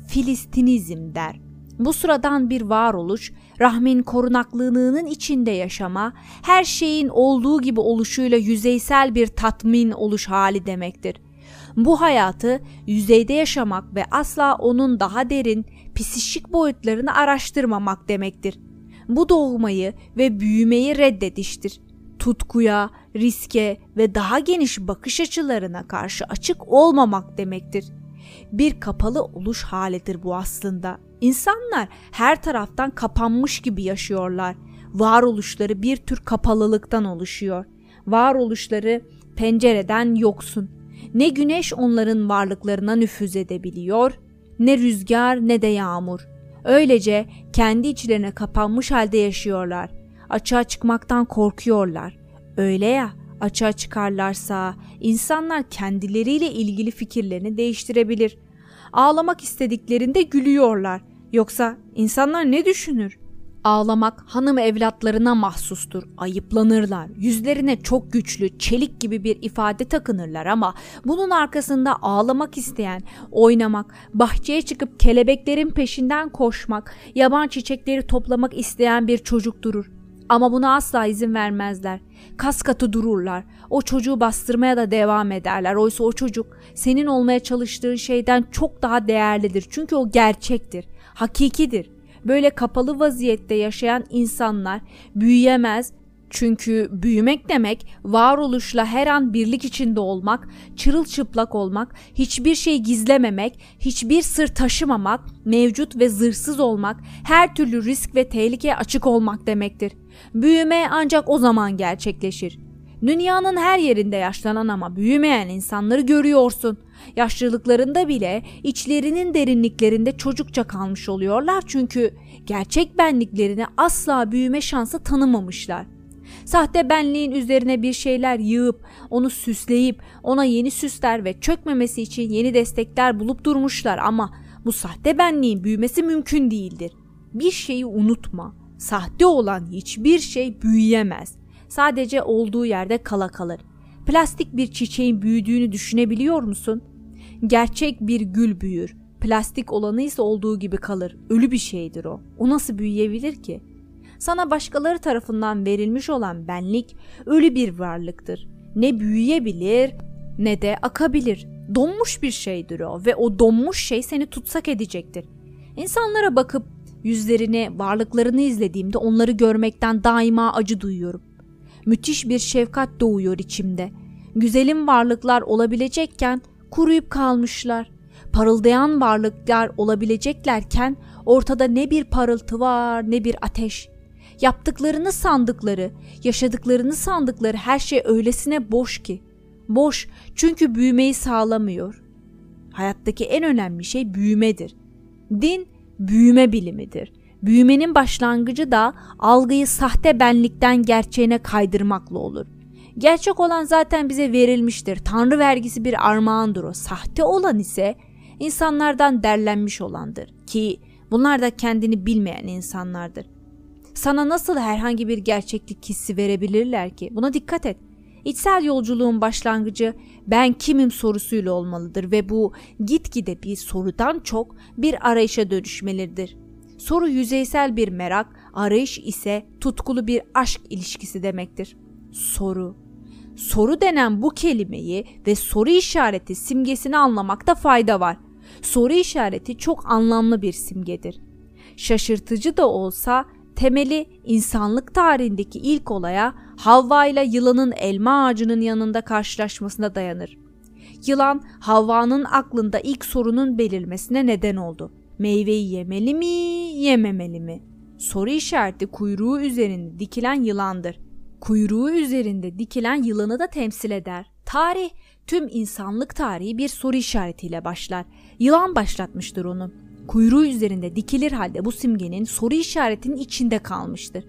Filistinizm der. Bu sıradan bir varoluş, rahmin korunaklığının içinde yaşama, her şeyin olduğu gibi oluşuyla yüzeysel bir tatmin oluş hali demektir. Bu hayatı yüzeyde yaşamak ve asla onun daha derin, psişik boyutlarını araştırmamak demektir. Bu doğmayı ve büyümeyi reddediştir tutkuya, riske ve daha geniş bakış açılarına karşı açık olmamak demektir. Bir kapalı oluş halidir bu aslında. İnsanlar her taraftan kapanmış gibi yaşıyorlar. Varoluşları bir tür kapalılıktan oluşuyor. Varoluşları pencereden yoksun. Ne güneş onların varlıklarına nüfuz edebiliyor, ne rüzgar ne de yağmur. Öylece kendi içlerine kapanmış halde yaşıyorlar açığa çıkmaktan korkuyorlar. Öyle ya, açığa çıkarlarsa insanlar kendileriyle ilgili fikirlerini değiştirebilir. Ağlamak istediklerinde gülüyorlar. Yoksa insanlar ne düşünür? Ağlamak hanım evlatlarına mahsustur. Ayıplanırlar. Yüzlerine çok güçlü, çelik gibi bir ifade takınırlar ama bunun arkasında ağlamak isteyen, oynamak, bahçeye çıkıp kelebeklerin peşinden koşmak, yaban çiçekleri toplamak isteyen bir çocuk durur. Ama buna asla izin vermezler. Kas katı dururlar. O çocuğu bastırmaya da devam ederler. Oysa o çocuk senin olmaya çalıştığın şeyden çok daha değerlidir. Çünkü o gerçektir, hakikidir. Böyle kapalı vaziyette yaşayan insanlar büyüyemez, çünkü büyümek demek varoluşla her an birlik içinde olmak, çırılçıplak olmak, hiçbir şey gizlememek, hiçbir sır taşımamak, mevcut ve zırhsız olmak, her türlü risk ve tehlikeye açık olmak demektir. Büyüme ancak o zaman gerçekleşir. Dünyanın her yerinde yaşlanan ama büyümeyen insanları görüyorsun. Yaşlılıklarında bile içlerinin derinliklerinde çocukça kalmış oluyorlar çünkü gerçek benliklerini asla büyüme şansı tanımamışlar. Sahte benliğin üzerine bir şeyler yığıp, onu süsleyip, ona yeni süsler ve çökmemesi için yeni destekler bulup durmuşlar ama bu sahte benliğin büyümesi mümkün değildir. Bir şeyi unutma. Sahte olan hiçbir şey büyüyemez. Sadece olduğu yerde kala kalır. Plastik bir çiçeğin büyüdüğünü düşünebiliyor musun? Gerçek bir gül büyür. Plastik olanı ise olduğu gibi kalır. Ölü bir şeydir o. O nasıl büyüyebilir ki? Sana başkaları tarafından verilmiş olan benlik ölü bir varlıktır. Ne büyüyebilir ne de akabilir. Donmuş bir şeydir o ve o donmuş şey seni tutsak edecektir. İnsanlara bakıp yüzlerini, varlıklarını izlediğimde onları görmekten daima acı duyuyorum. Müthiş bir şefkat doğuyor içimde. Güzelim varlıklar olabilecekken kuruyup kalmışlar. Parıldayan varlıklar olabileceklerken ortada ne bir parıltı var ne bir ateş. Yaptıklarını sandıkları, yaşadıklarını sandıkları her şey öylesine boş ki. Boş çünkü büyümeyi sağlamıyor. Hayattaki en önemli şey büyümedir. Din büyüme bilimidir. Büyümenin başlangıcı da algıyı sahte benlikten gerçeğine kaydırmakla olur. Gerçek olan zaten bize verilmiştir. Tanrı vergisi bir armağandır o. Sahte olan ise insanlardan derlenmiş olandır ki bunlar da kendini bilmeyen insanlardır. Sana nasıl herhangi bir gerçeklik hissi verebilirler ki? Buna dikkat et. İçsel yolculuğun başlangıcı ben kimim sorusuyla olmalıdır ve bu gitgide bir sorudan çok bir arayışa dönüşmelidir. Soru yüzeysel bir merak, arayış ise tutkulu bir aşk ilişkisi demektir. Soru. Soru denen bu kelimeyi ve soru işareti simgesini anlamakta fayda var. Soru işareti çok anlamlı bir simgedir. Şaşırtıcı da olsa temeli insanlık tarihindeki ilk olaya Havva ile yılanın elma ağacının yanında karşılaşmasına dayanır. Yılan Havva'nın aklında ilk sorunun belirmesine neden oldu. Meyveyi yemeli mi, yememeli mi? Soru işareti kuyruğu üzerinde dikilen yılandır. Kuyruğu üzerinde dikilen yılanı da temsil eder. Tarih, tüm insanlık tarihi bir soru işaretiyle başlar. Yılan başlatmıştır onu. Kuyruğu üzerinde dikilir halde bu simgenin soru işaretinin içinde kalmıştır.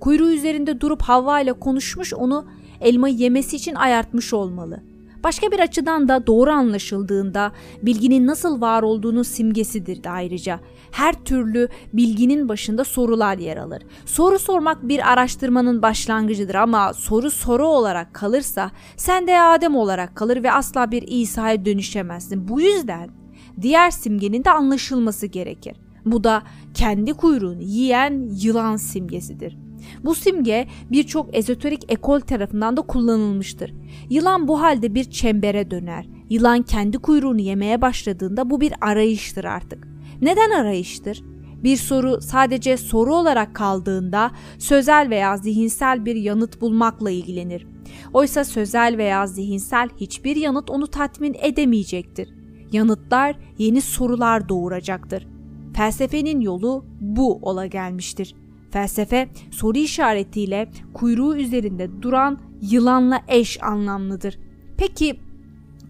Kuyruğu üzerinde durup Havva ile konuşmuş onu elmayı yemesi için ayartmış olmalı. Başka bir açıdan da doğru anlaşıldığında bilginin nasıl var olduğunun simgesidir de ayrıca. Her türlü bilginin başında sorular yer alır. Soru sormak bir araştırmanın başlangıcıdır ama soru soru olarak kalırsa sen de Adem olarak kalır ve asla bir İsa'ya dönüşemezsin. Bu yüzden diğer simgenin de anlaşılması gerekir. Bu da kendi kuyruğunu yiyen yılan simgesidir. Bu simge birçok ezoterik ekol tarafından da kullanılmıştır. Yılan bu halde bir çembere döner. Yılan kendi kuyruğunu yemeye başladığında bu bir arayıştır artık. Neden arayıştır? Bir soru sadece soru olarak kaldığında sözel veya zihinsel bir yanıt bulmakla ilgilenir. Oysa sözel veya zihinsel hiçbir yanıt onu tatmin edemeyecektir. Yanıtlar yeni sorular doğuracaktır. Felsefenin yolu bu ola gelmiştir. Felsefe soru işaretiyle kuyruğu üzerinde duran yılanla eş anlamlıdır. Peki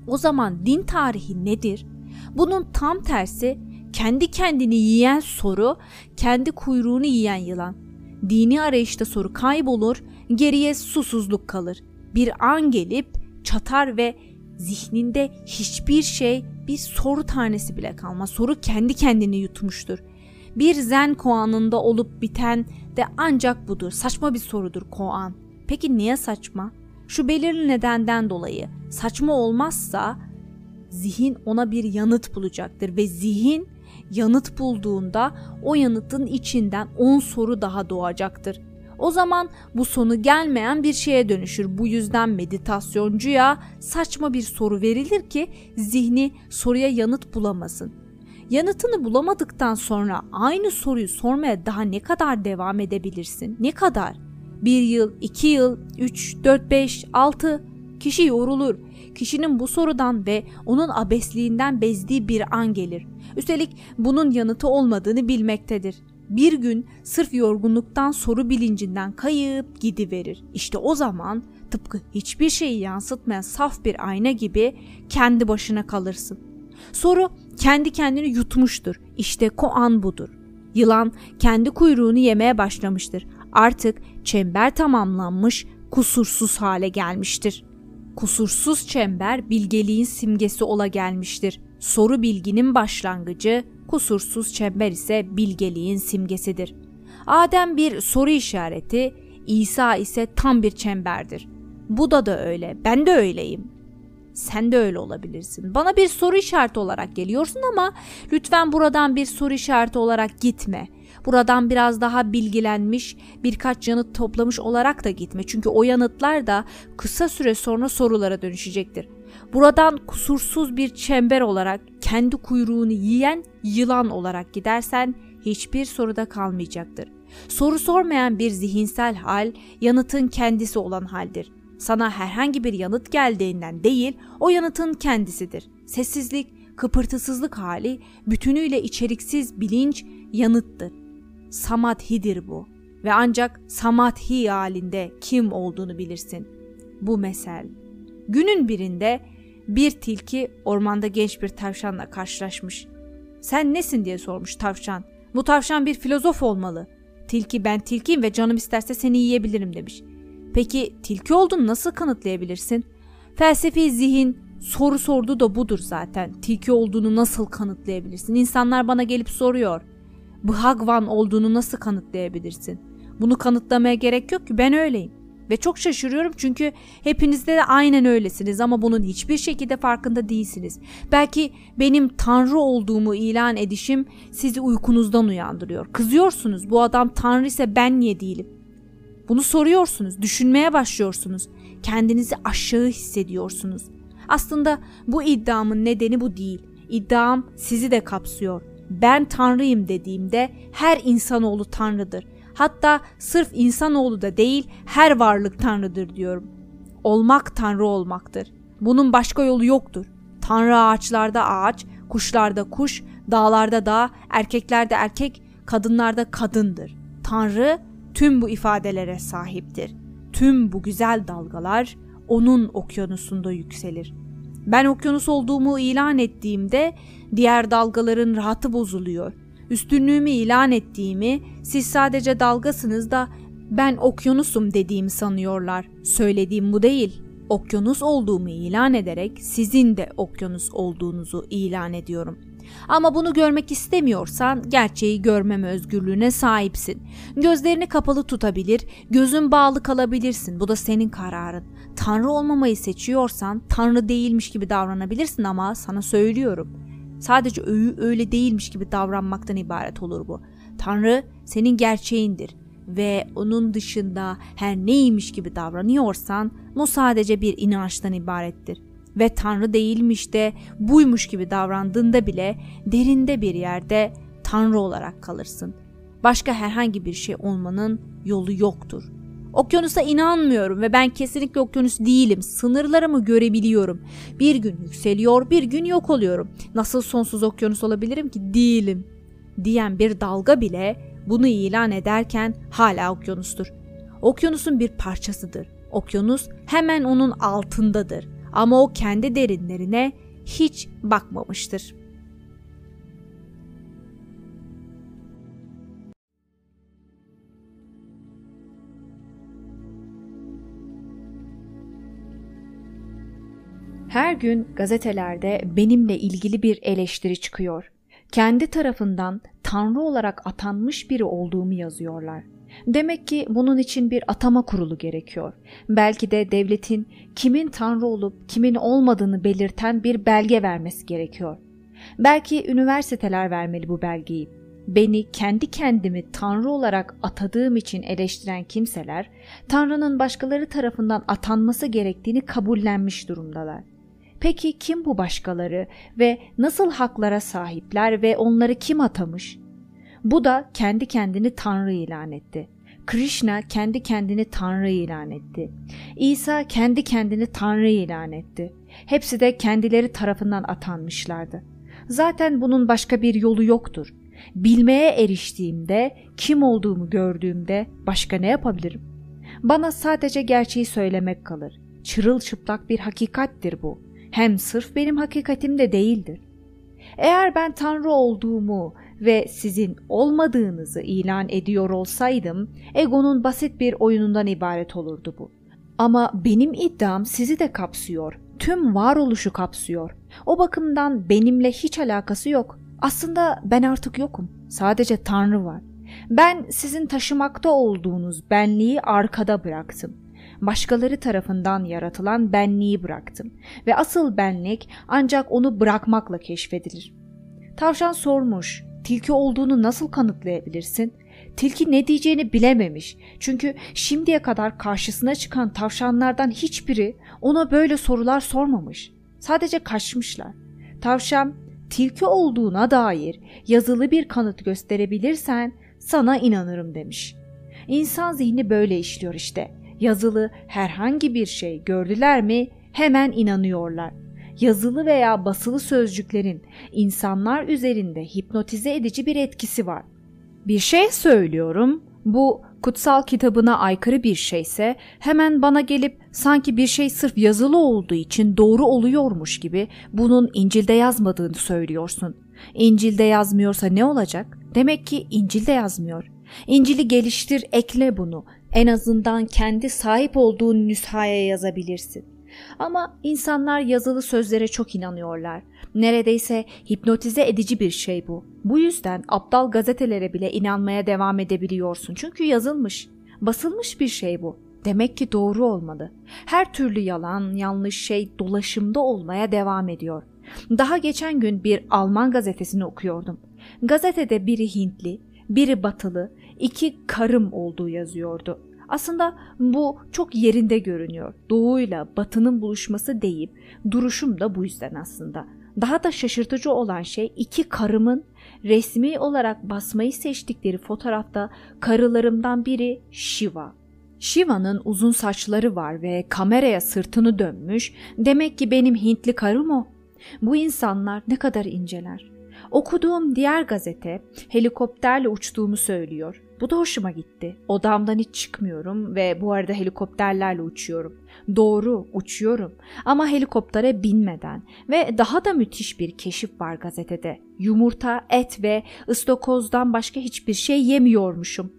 o zaman din tarihi nedir? Bunun tam tersi kendi kendini yiyen soru, kendi kuyruğunu yiyen yılan. Dini arayışta soru kaybolur, geriye susuzluk kalır. Bir an gelip çatar ve zihninde hiçbir şey, bir soru tanesi bile kalmaz. Soru kendi kendini yutmuştur. Bir zen koanında olup biten de ancak budur. Saçma bir sorudur koan. Peki niye saçma? Şu belirli nedenden dolayı. Saçma olmazsa zihin ona bir yanıt bulacaktır ve zihin yanıt bulduğunda o yanıtın içinden 10 soru daha doğacaktır. O zaman bu sonu gelmeyen bir şeye dönüşür. Bu yüzden meditasyoncuya saçma bir soru verilir ki zihni soruya yanıt bulamasın. Yanıtını bulamadıktan sonra aynı soruyu sormaya daha ne kadar devam edebilirsin? Ne kadar? Bir yıl, iki yıl, üç, dört, beş, altı kişi yorulur. Kişinin bu sorudan ve onun abesliğinden bezdiği bir an gelir. Üstelik bunun yanıtı olmadığını bilmektedir. Bir gün sırf yorgunluktan soru bilincinden kayıp gidiverir. İşte o zaman tıpkı hiçbir şeyi yansıtmayan saf bir ayna gibi kendi başına kalırsın. Soru kendi kendini yutmuştur. İşte koan budur. Yılan kendi kuyruğunu yemeye başlamıştır. Artık çember tamamlanmış, kusursuz hale gelmiştir. Kusursuz çember bilgeliğin simgesi ola gelmiştir. Soru bilginin başlangıcı, kusursuz çember ise bilgeliğin simgesidir. Adem bir soru işareti, İsa ise tam bir çemberdir. Buda da öyle, ben de öyleyim. Sen de öyle olabilirsin. Bana bir soru işareti olarak geliyorsun ama lütfen buradan bir soru işareti olarak gitme. Buradan biraz daha bilgilenmiş, birkaç yanıt toplamış olarak da gitme. Çünkü o yanıtlar da kısa süre sonra sorulara dönüşecektir. Buradan kusursuz bir çember olarak kendi kuyruğunu yiyen yılan olarak gidersen hiçbir soruda kalmayacaktır. Soru sormayan bir zihinsel hal yanıtın kendisi olan haldir. Sana herhangi bir yanıt geldiğinden değil, o yanıtın kendisidir. Sessizlik, kıpırtısızlık hali, bütünüyle içeriksiz bilinç yanıttır. Samadhi'dir bu ve ancak samadhi halinde kim olduğunu bilirsin. Bu mesel. Günün birinde bir tilki ormanda genç bir tavşanla karşılaşmış. Sen nesin diye sormuş tavşan. Bu tavşan bir filozof olmalı. Tilki ben tilkiyim ve canım isterse seni yiyebilirim demiş. Peki tilki olduğunu nasıl kanıtlayabilirsin? Felsefi zihin soru sordu da budur zaten. Tilki olduğunu nasıl kanıtlayabilirsin? İnsanlar bana gelip soruyor. Bhagwan olduğunu nasıl kanıtlayabilirsin? Bunu kanıtlamaya gerek yok ki ben öyleyim. Ve çok şaşırıyorum çünkü hepinizde de aynen öylesiniz ama bunun hiçbir şekilde farkında değilsiniz. Belki benim tanrı olduğumu ilan edişim sizi uykunuzdan uyandırıyor. Kızıyorsunuz bu adam tanrı ise ben niye değilim? Bunu soruyorsunuz, düşünmeye başlıyorsunuz. Kendinizi aşağı hissediyorsunuz. Aslında bu iddiamın nedeni bu değil. İddiam sizi de kapsıyor. Ben tanrıyım dediğimde her insanoğlu tanrıdır. Hatta sırf insanoğlu da değil her varlık tanrıdır diyorum. Olmak tanrı olmaktır. Bunun başka yolu yoktur. Tanrı ağaçlarda ağaç, kuşlarda kuş, dağlarda dağ, erkeklerde erkek, kadınlarda kadındır. Tanrı tüm bu ifadelere sahiptir. Tüm bu güzel dalgalar onun okyanusunda yükselir. Ben okyanus olduğumu ilan ettiğimde diğer dalgaların rahatı bozuluyor. Üstünlüğümü ilan ettiğimi, siz sadece dalgasınız da ben okyanusum dediğimi sanıyorlar. Söylediğim bu değil. Okyanus olduğumu ilan ederek sizin de okyanus olduğunuzu ilan ediyorum. Ama bunu görmek istemiyorsan gerçeği görmem özgürlüğüne sahipsin. Gözlerini kapalı tutabilir, gözün bağlı kalabilirsin. Bu da senin kararın. Tanrı olmamayı seçiyorsan Tanrı değilmiş gibi davranabilirsin ama sana söylüyorum. Sadece öyle değilmiş gibi davranmaktan ibaret olur bu. Tanrı senin gerçeğindir ve onun dışında her neymiş gibi davranıyorsan bu sadece bir inançtan ibarettir. Ve Tanrı değilmiş de buymuş gibi davrandığında bile derinde bir yerde Tanrı olarak kalırsın. Başka herhangi bir şey olmanın yolu yoktur. Okyanusa inanmıyorum ve ben kesinlikle okyanus değilim. Sınırlarımı görebiliyorum. Bir gün yükseliyor, bir gün yok oluyorum. Nasıl sonsuz okyanus olabilirim ki? Değilim. Diyen bir dalga bile bunu ilan ederken hala okyanustur. Okyanusun bir parçasıdır. Okyanus hemen onun altındadır ama o kendi derinlerine hiç bakmamıştır. Her gün gazetelerde benimle ilgili bir eleştiri çıkıyor. Kendi tarafından tanrı olarak atanmış biri olduğumu yazıyorlar. Demek ki bunun için bir atama kurulu gerekiyor. Belki de devletin kimin tanrı olup kimin olmadığını belirten bir belge vermesi gerekiyor. Belki üniversiteler vermeli bu belgeyi. Beni kendi kendimi tanrı olarak atadığım için eleştiren kimseler, tanrının başkaları tarafından atanması gerektiğini kabullenmiş durumdalar. Peki kim bu başkaları ve nasıl haklara sahipler ve onları kim atamış? Bu da kendi kendini Tanrı ilan etti. Krishna kendi kendini Tanrı ilan etti. İsa kendi kendini Tanrı ilan etti. Hepsi de kendileri tarafından atanmışlardı. Zaten bunun başka bir yolu yoktur. Bilmeye eriştiğimde, kim olduğumu gördüğümde başka ne yapabilirim? Bana sadece gerçeği söylemek kalır. Çırılçıplak bir hakikattir bu. Hem sırf benim hakikatim de değildir. Eğer ben Tanrı olduğumu ve sizin olmadığınızı ilan ediyor olsaydım egonun basit bir oyunundan ibaret olurdu bu. Ama benim iddiam sizi de kapsıyor. Tüm varoluşu kapsıyor. O bakımdan benimle hiç alakası yok. Aslında ben artık yokum. Sadece Tanrı var. Ben sizin taşımakta olduğunuz benliği arkada bıraktım. Başkaları tarafından yaratılan benliği bıraktım ve asıl benlik ancak onu bırakmakla keşfedilir. Tavşan sormuş, tilki olduğunu nasıl kanıtlayabilirsin? Tilki ne diyeceğini bilememiş. Çünkü şimdiye kadar karşısına çıkan tavşanlardan hiçbiri ona böyle sorular sormamış. Sadece kaçmışlar. Tavşan tilki olduğuna dair yazılı bir kanıt gösterebilirsen sana inanırım demiş. İnsan zihni böyle işliyor işte. Yazılı herhangi bir şey gördüler mi hemen inanıyorlar. Yazılı veya basılı sözcüklerin insanlar üzerinde hipnotize edici bir etkisi var. Bir şey söylüyorum, bu kutsal kitabına aykırı bir şeyse hemen bana gelip sanki bir şey sırf yazılı olduğu için doğru oluyormuş gibi bunun İncil'de yazmadığını söylüyorsun. İncil'de yazmıyorsa ne olacak? Demek ki İncil'de yazmıyor. İncil'i geliştir, ekle bunu. En azından kendi sahip olduğun nüshaya yazabilirsin. Ama insanlar yazılı sözlere çok inanıyorlar. Neredeyse hipnotize edici bir şey bu. Bu yüzden aptal gazetelere bile inanmaya devam edebiliyorsun. Çünkü yazılmış, basılmış bir şey bu. Demek ki doğru olmalı. Her türlü yalan, yanlış şey dolaşımda olmaya devam ediyor. Daha geçen gün bir Alman gazetesini okuyordum. Gazetede biri Hintli, biri Batılı, iki karım olduğu yazıyordu. Aslında bu çok yerinde görünüyor. Doğuyla batının buluşması deyip duruşum da bu yüzden aslında. Daha da şaşırtıcı olan şey iki karımın resmi olarak basmayı seçtikleri fotoğrafta karılarımdan biri Shiva. Shiva'nın uzun saçları var ve kameraya sırtını dönmüş. Demek ki benim Hintli karım o. Bu insanlar ne kadar inceler. Okuduğum diğer gazete helikopterle uçtuğumu söylüyor. Bu da hoşuma gitti. Odamdan hiç çıkmıyorum ve bu arada helikopterlerle uçuyorum. Doğru, uçuyorum ama helikoptere binmeden ve daha da müthiş bir keşif var gazetede. Yumurta, et ve ıstokozdan başka hiçbir şey yemiyormuşum.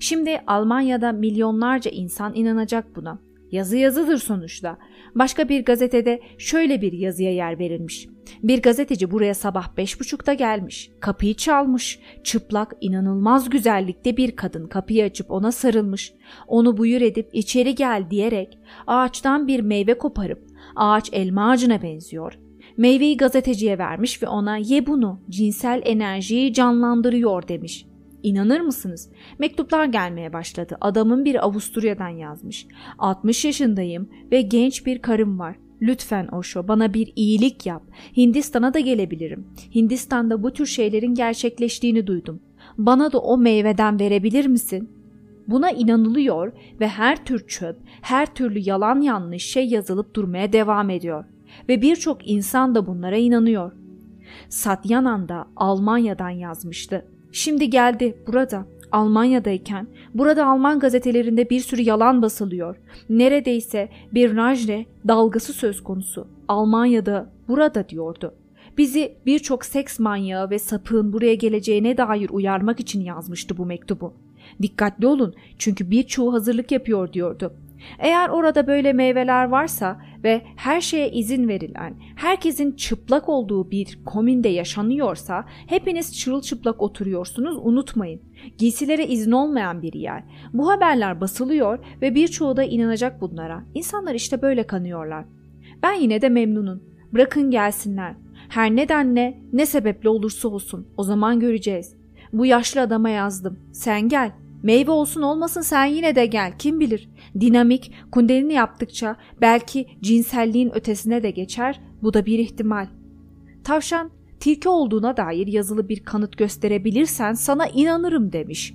Şimdi Almanya'da milyonlarca insan inanacak buna. Yazı yazıdır sonuçta. Başka bir gazetede şöyle bir yazıya yer verilmiş. Bir gazeteci buraya sabah beş buçukta gelmiş. Kapıyı çalmış. Çıplak, inanılmaz güzellikte bir kadın kapıyı açıp ona sarılmış. Onu buyur edip içeri gel diyerek ağaçtan bir meyve koparıp ağaç elma ağacına benziyor. Meyveyi gazeteciye vermiş ve ona ye bunu cinsel enerjiyi canlandırıyor demiş. İnanır mısınız? Mektuplar gelmeye başladı. Adamın bir Avusturya'dan yazmış. 60 yaşındayım ve genç bir karım var. Lütfen Osho bana bir iyilik yap. Hindistan'a da gelebilirim. Hindistan'da bu tür şeylerin gerçekleştiğini duydum. Bana da o meyveden verebilir misin? Buna inanılıyor ve her tür çöp, her türlü yalan yanlış şey yazılıp durmaya devam ediyor. Ve birçok insan da bunlara inanıyor. Satyanan da Almanya'dan yazmıştı. Şimdi geldi burada. Almanya'dayken burada Alman gazetelerinde bir sürü yalan basılıyor. Neredeyse bir Rajne dalgası söz konusu. Almanya'da burada diyordu. Bizi birçok seks manyağı ve sapığın buraya geleceğine dair uyarmak için yazmıştı bu mektubu. Dikkatli olun çünkü birçoğu hazırlık yapıyor diyordu. Eğer orada böyle meyveler varsa ve her şeye izin verilen, herkesin çıplak olduğu bir kominde yaşanıyorsa hepiniz çırılçıplak oturuyorsunuz unutmayın. Giysilere izin olmayan bir yer. Bu haberler basılıyor ve birçoğu da inanacak bunlara. İnsanlar işte böyle kanıyorlar. Ben yine de memnunum. Bırakın gelsinler. Her nedenle ne sebeple olursa olsun o zaman göreceğiz. Bu yaşlı adama yazdım. Sen gel. Meyve olsun olmasın sen yine de gel kim bilir. Dinamik, kundelini yaptıkça belki cinselliğin ötesine de geçer bu da bir ihtimal. Tavşan tilki olduğuna dair yazılı bir kanıt gösterebilirsen sana inanırım demiş.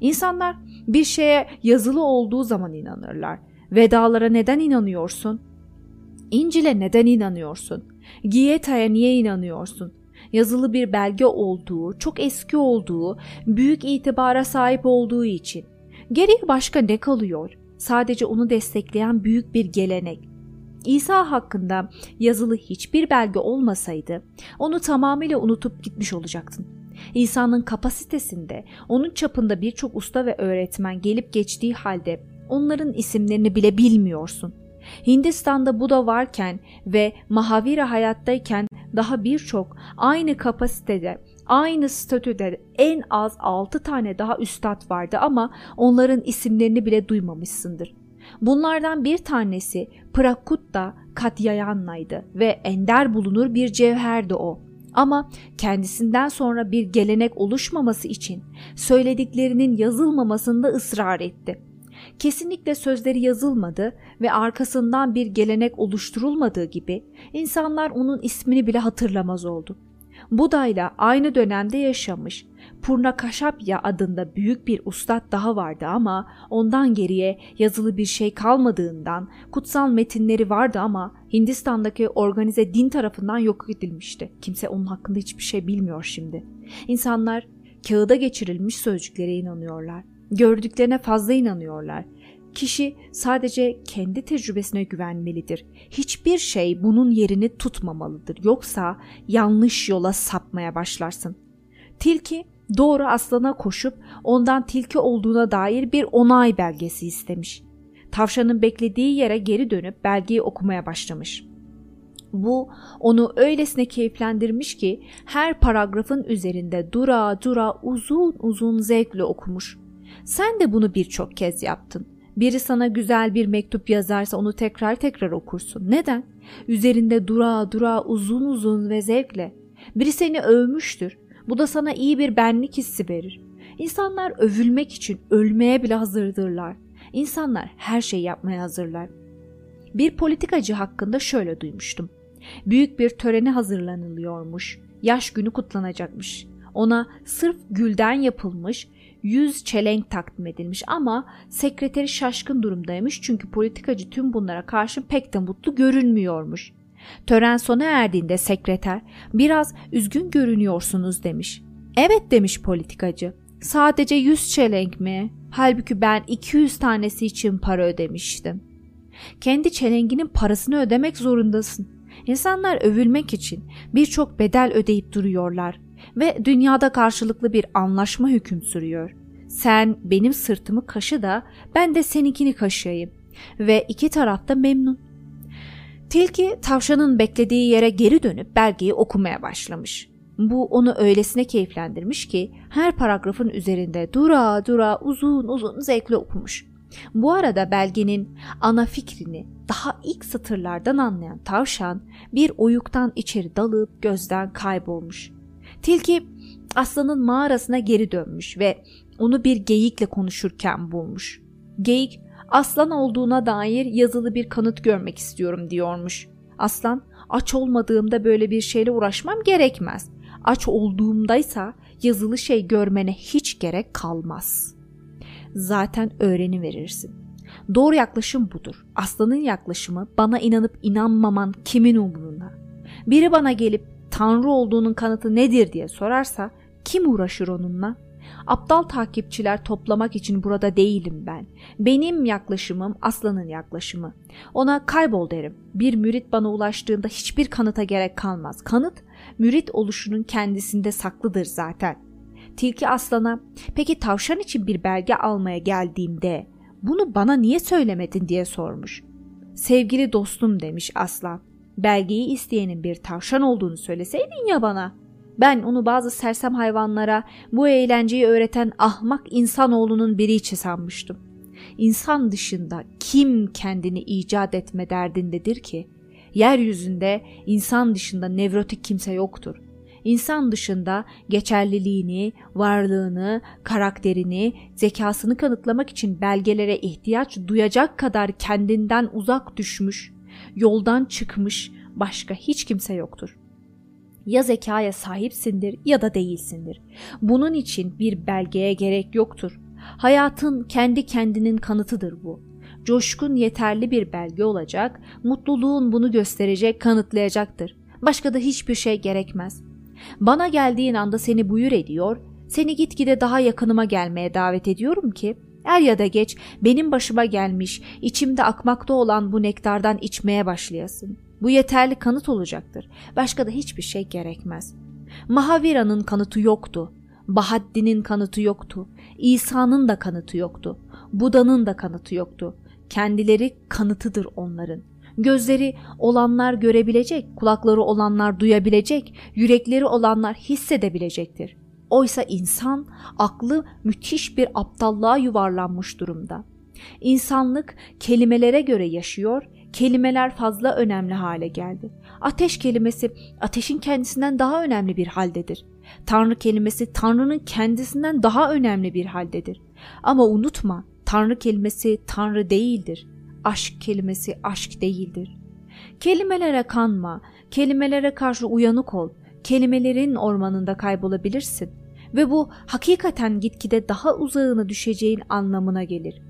İnsanlar bir şeye yazılı olduğu zaman inanırlar. Vedalara neden inanıyorsun? İncil'e neden inanıyorsun? Giyeta'ya niye inanıyorsun? yazılı bir belge olduğu, çok eski olduğu, büyük itibara sahip olduğu için. Geriye başka ne kalıyor? Sadece onu destekleyen büyük bir gelenek. İsa hakkında yazılı hiçbir belge olmasaydı onu tamamıyla unutup gitmiş olacaktın. İsa'nın kapasitesinde onun çapında birçok usta ve öğretmen gelip geçtiği halde onların isimlerini bile bilmiyorsun. Hindistan'da Buda varken ve Mahavira hayattayken daha birçok aynı kapasitede, aynı statüde en az 6 tane daha üstad vardı ama onların isimlerini bile duymamışsındır. Bunlardan bir tanesi Prakutta Katyayana'ydı ve ender bulunur bir cevherdi o. Ama kendisinden sonra bir gelenek oluşmaması için söylediklerinin yazılmamasında ısrar etti. Kesinlikle sözleri yazılmadı ve arkasından bir gelenek oluşturulmadığı gibi insanlar onun ismini bile hatırlamaz oldu. Buda ile aynı dönemde yaşamış Purna Kaşapya adında büyük bir ustad daha vardı ama ondan geriye yazılı bir şey kalmadığından kutsal metinleri vardı ama Hindistan'daki organize din tarafından yok edilmişti. Kimse onun hakkında hiçbir şey bilmiyor şimdi. İnsanlar kağıda geçirilmiş sözcüklere inanıyorlar. Gördüklerine fazla inanıyorlar. Kişi sadece kendi tecrübesine güvenmelidir. Hiçbir şey bunun yerini tutmamalıdır. Yoksa yanlış yola sapmaya başlarsın. Tilki doğru aslana koşup ondan tilki olduğuna dair bir onay belgesi istemiş. Tavşanın beklediği yere geri dönüp belgeyi okumaya başlamış. Bu onu öylesine keyiflendirmiş ki her paragrafın üzerinde dura dura uzun uzun zevkle okumuş. Sen de bunu birçok kez yaptın. Biri sana güzel bir mektup yazarsa onu tekrar tekrar okursun. Neden? Üzerinde dura dura uzun uzun ve zevkle. Biri seni övmüştür. Bu da sana iyi bir benlik hissi verir. İnsanlar övülmek için ölmeye bile hazırdırlar. İnsanlar her şeyi yapmaya hazırlar. Bir politikacı hakkında şöyle duymuştum. Büyük bir törene hazırlanılıyormuş. Yaş günü kutlanacakmış. Ona sırf gülden yapılmış yüz çelenk takdim edilmiş ama sekreteri şaşkın durumdaymış çünkü politikacı tüm bunlara karşı pek de mutlu görünmüyormuş. Tören sona erdiğinde sekreter biraz üzgün görünüyorsunuz demiş. Evet demiş politikacı. Sadece yüz çelenk mi? Halbuki ben 200 tanesi için para ödemiştim. Kendi çelenginin parasını ödemek zorundasın. İnsanlar övülmek için birçok bedel ödeyip duruyorlar ve dünyada karşılıklı bir anlaşma hüküm sürüyor. Sen benim sırtımı kaşı da ben de seninkini kaşıyayım ve iki taraf da memnun. Tilki tavşanın beklediği yere geri dönüp belgeyi okumaya başlamış. Bu onu öylesine keyiflendirmiş ki her paragrafın üzerinde dura dura uzun uzun zevkle okumuş. Bu arada belgenin ana fikrini daha ilk satırlardan anlayan tavşan bir oyuktan içeri dalıp gözden kaybolmuş. Tilki aslanın mağarasına geri dönmüş ve onu bir geyikle konuşurken bulmuş. Geyik aslan olduğuna dair yazılı bir kanıt görmek istiyorum diyormuş. Aslan aç olmadığımda böyle bir şeyle uğraşmam gerekmez. Aç olduğumdaysa yazılı şey görmene hiç gerek kalmaz. Zaten öğreni verirsin. Doğru yaklaşım budur. Aslanın yaklaşımı bana inanıp inanmaman kimin umurunda? Biri bana gelip Tanrı olduğunun kanıtı nedir diye sorarsa kim uğraşır onunla? Aptal takipçiler toplamak için burada değilim ben. Benim yaklaşımım aslanın yaklaşımı. Ona kaybol derim. Bir mürit bana ulaştığında hiçbir kanıta gerek kalmaz. Kanıt mürit oluşunun kendisinde saklıdır zaten. Tilki aslana peki tavşan için bir belge almaya geldiğimde bunu bana niye söylemedin diye sormuş. Sevgili dostum demiş aslan. Belgeyi isteyenin bir tavşan olduğunu söyleseydin ya bana. Ben onu bazı sersem hayvanlara bu eğlenceyi öğreten ahmak insanoğlunun biri içi sanmıştım. İnsan dışında kim kendini icat etme derdindedir ki? Yeryüzünde insan dışında nevrotik kimse yoktur. İnsan dışında geçerliliğini, varlığını, karakterini, zekasını kanıtlamak için belgelere ihtiyaç duyacak kadar kendinden uzak düşmüş, yoldan çıkmış başka hiç kimse yoktur ya zekaya sahipsindir ya da değilsindir. Bunun için bir belgeye gerek yoktur. Hayatın kendi kendinin kanıtıdır bu. Coşkun yeterli bir belge olacak, mutluluğun bunu gösterecek, kanıtlayacaktır. Başka da hiçbir şey gerekmez. Bana geldiğin anda seni buyur ediyor, seni gitgide daha yakınıma gelmeye davet ediyorum ki er ya da geç benim başıma gelmiş, içimde akmakta olan bu nektardan içmeye başlayasın. Bu yeterli kanıt olacaktır. Başka da hiçbir şey gerekmez. Mahavira'nın kanıtı yoktu. Bahaddin'in kanıtı yoktu. İsa'nın da kanıtı yoktu. Buda'nın da kanıtı yoktu. Kendileri kanıtıdır onların. Gözleri olanlar görebilecek, kulakları olanlar duyabilecek, yürekleri olanlar hissedebilecektir. Oysa insan aklı müthiş bir aptallığa yuvarlanmış durumda. İnsanlık kelimelere göre yaşıyor, kelimeler fazla önemli hale geldi. Ateş kelimesi ateşin kendisinden daha önemli bir haldedir. Tanrı kelimesi Tanrı'nın kendisinden daha önemli bir haldedir. Ama unutma, Tanrı kelimesi Tanrı değildir. Aşk kelimesi aşk değildir. Kelimelere kanma, kelimelere karşı uyanık ol. Kelimelerin ormanında kaybolabilirsin ve bu hakikaten gitgide daha uzağına düşeceğin anlamına gelir.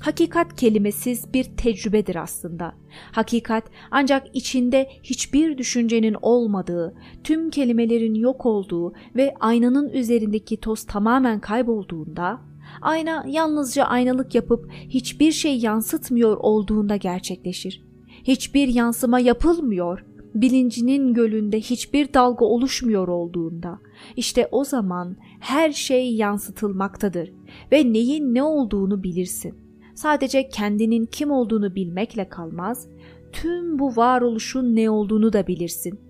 Hakikat kelimesiz bir tecrübedir aslında. Hakikat ancak içinde hiçbir düşüncenin olmadığı, tüm kelimelerin yok olduğu ve aynanın üzerindeki toz tamamen kaybolduğunda, ayna yalnızca aynalık yapıp hiçbir şey yansıtmıyor olduğunda gerçekleşir. Hiçbir yansıma yapılmıyor, bilincinin gölünde hiçbir dalga oluşmuyor olduğunda, işte o zaman her şey yansıtılmaktadır ve neyin ne olduğunu bilirsin sadece kendinin kim olduğunu bilmekle kalmaz, tüm bu varoluşun ne olduğunu da bilirsin.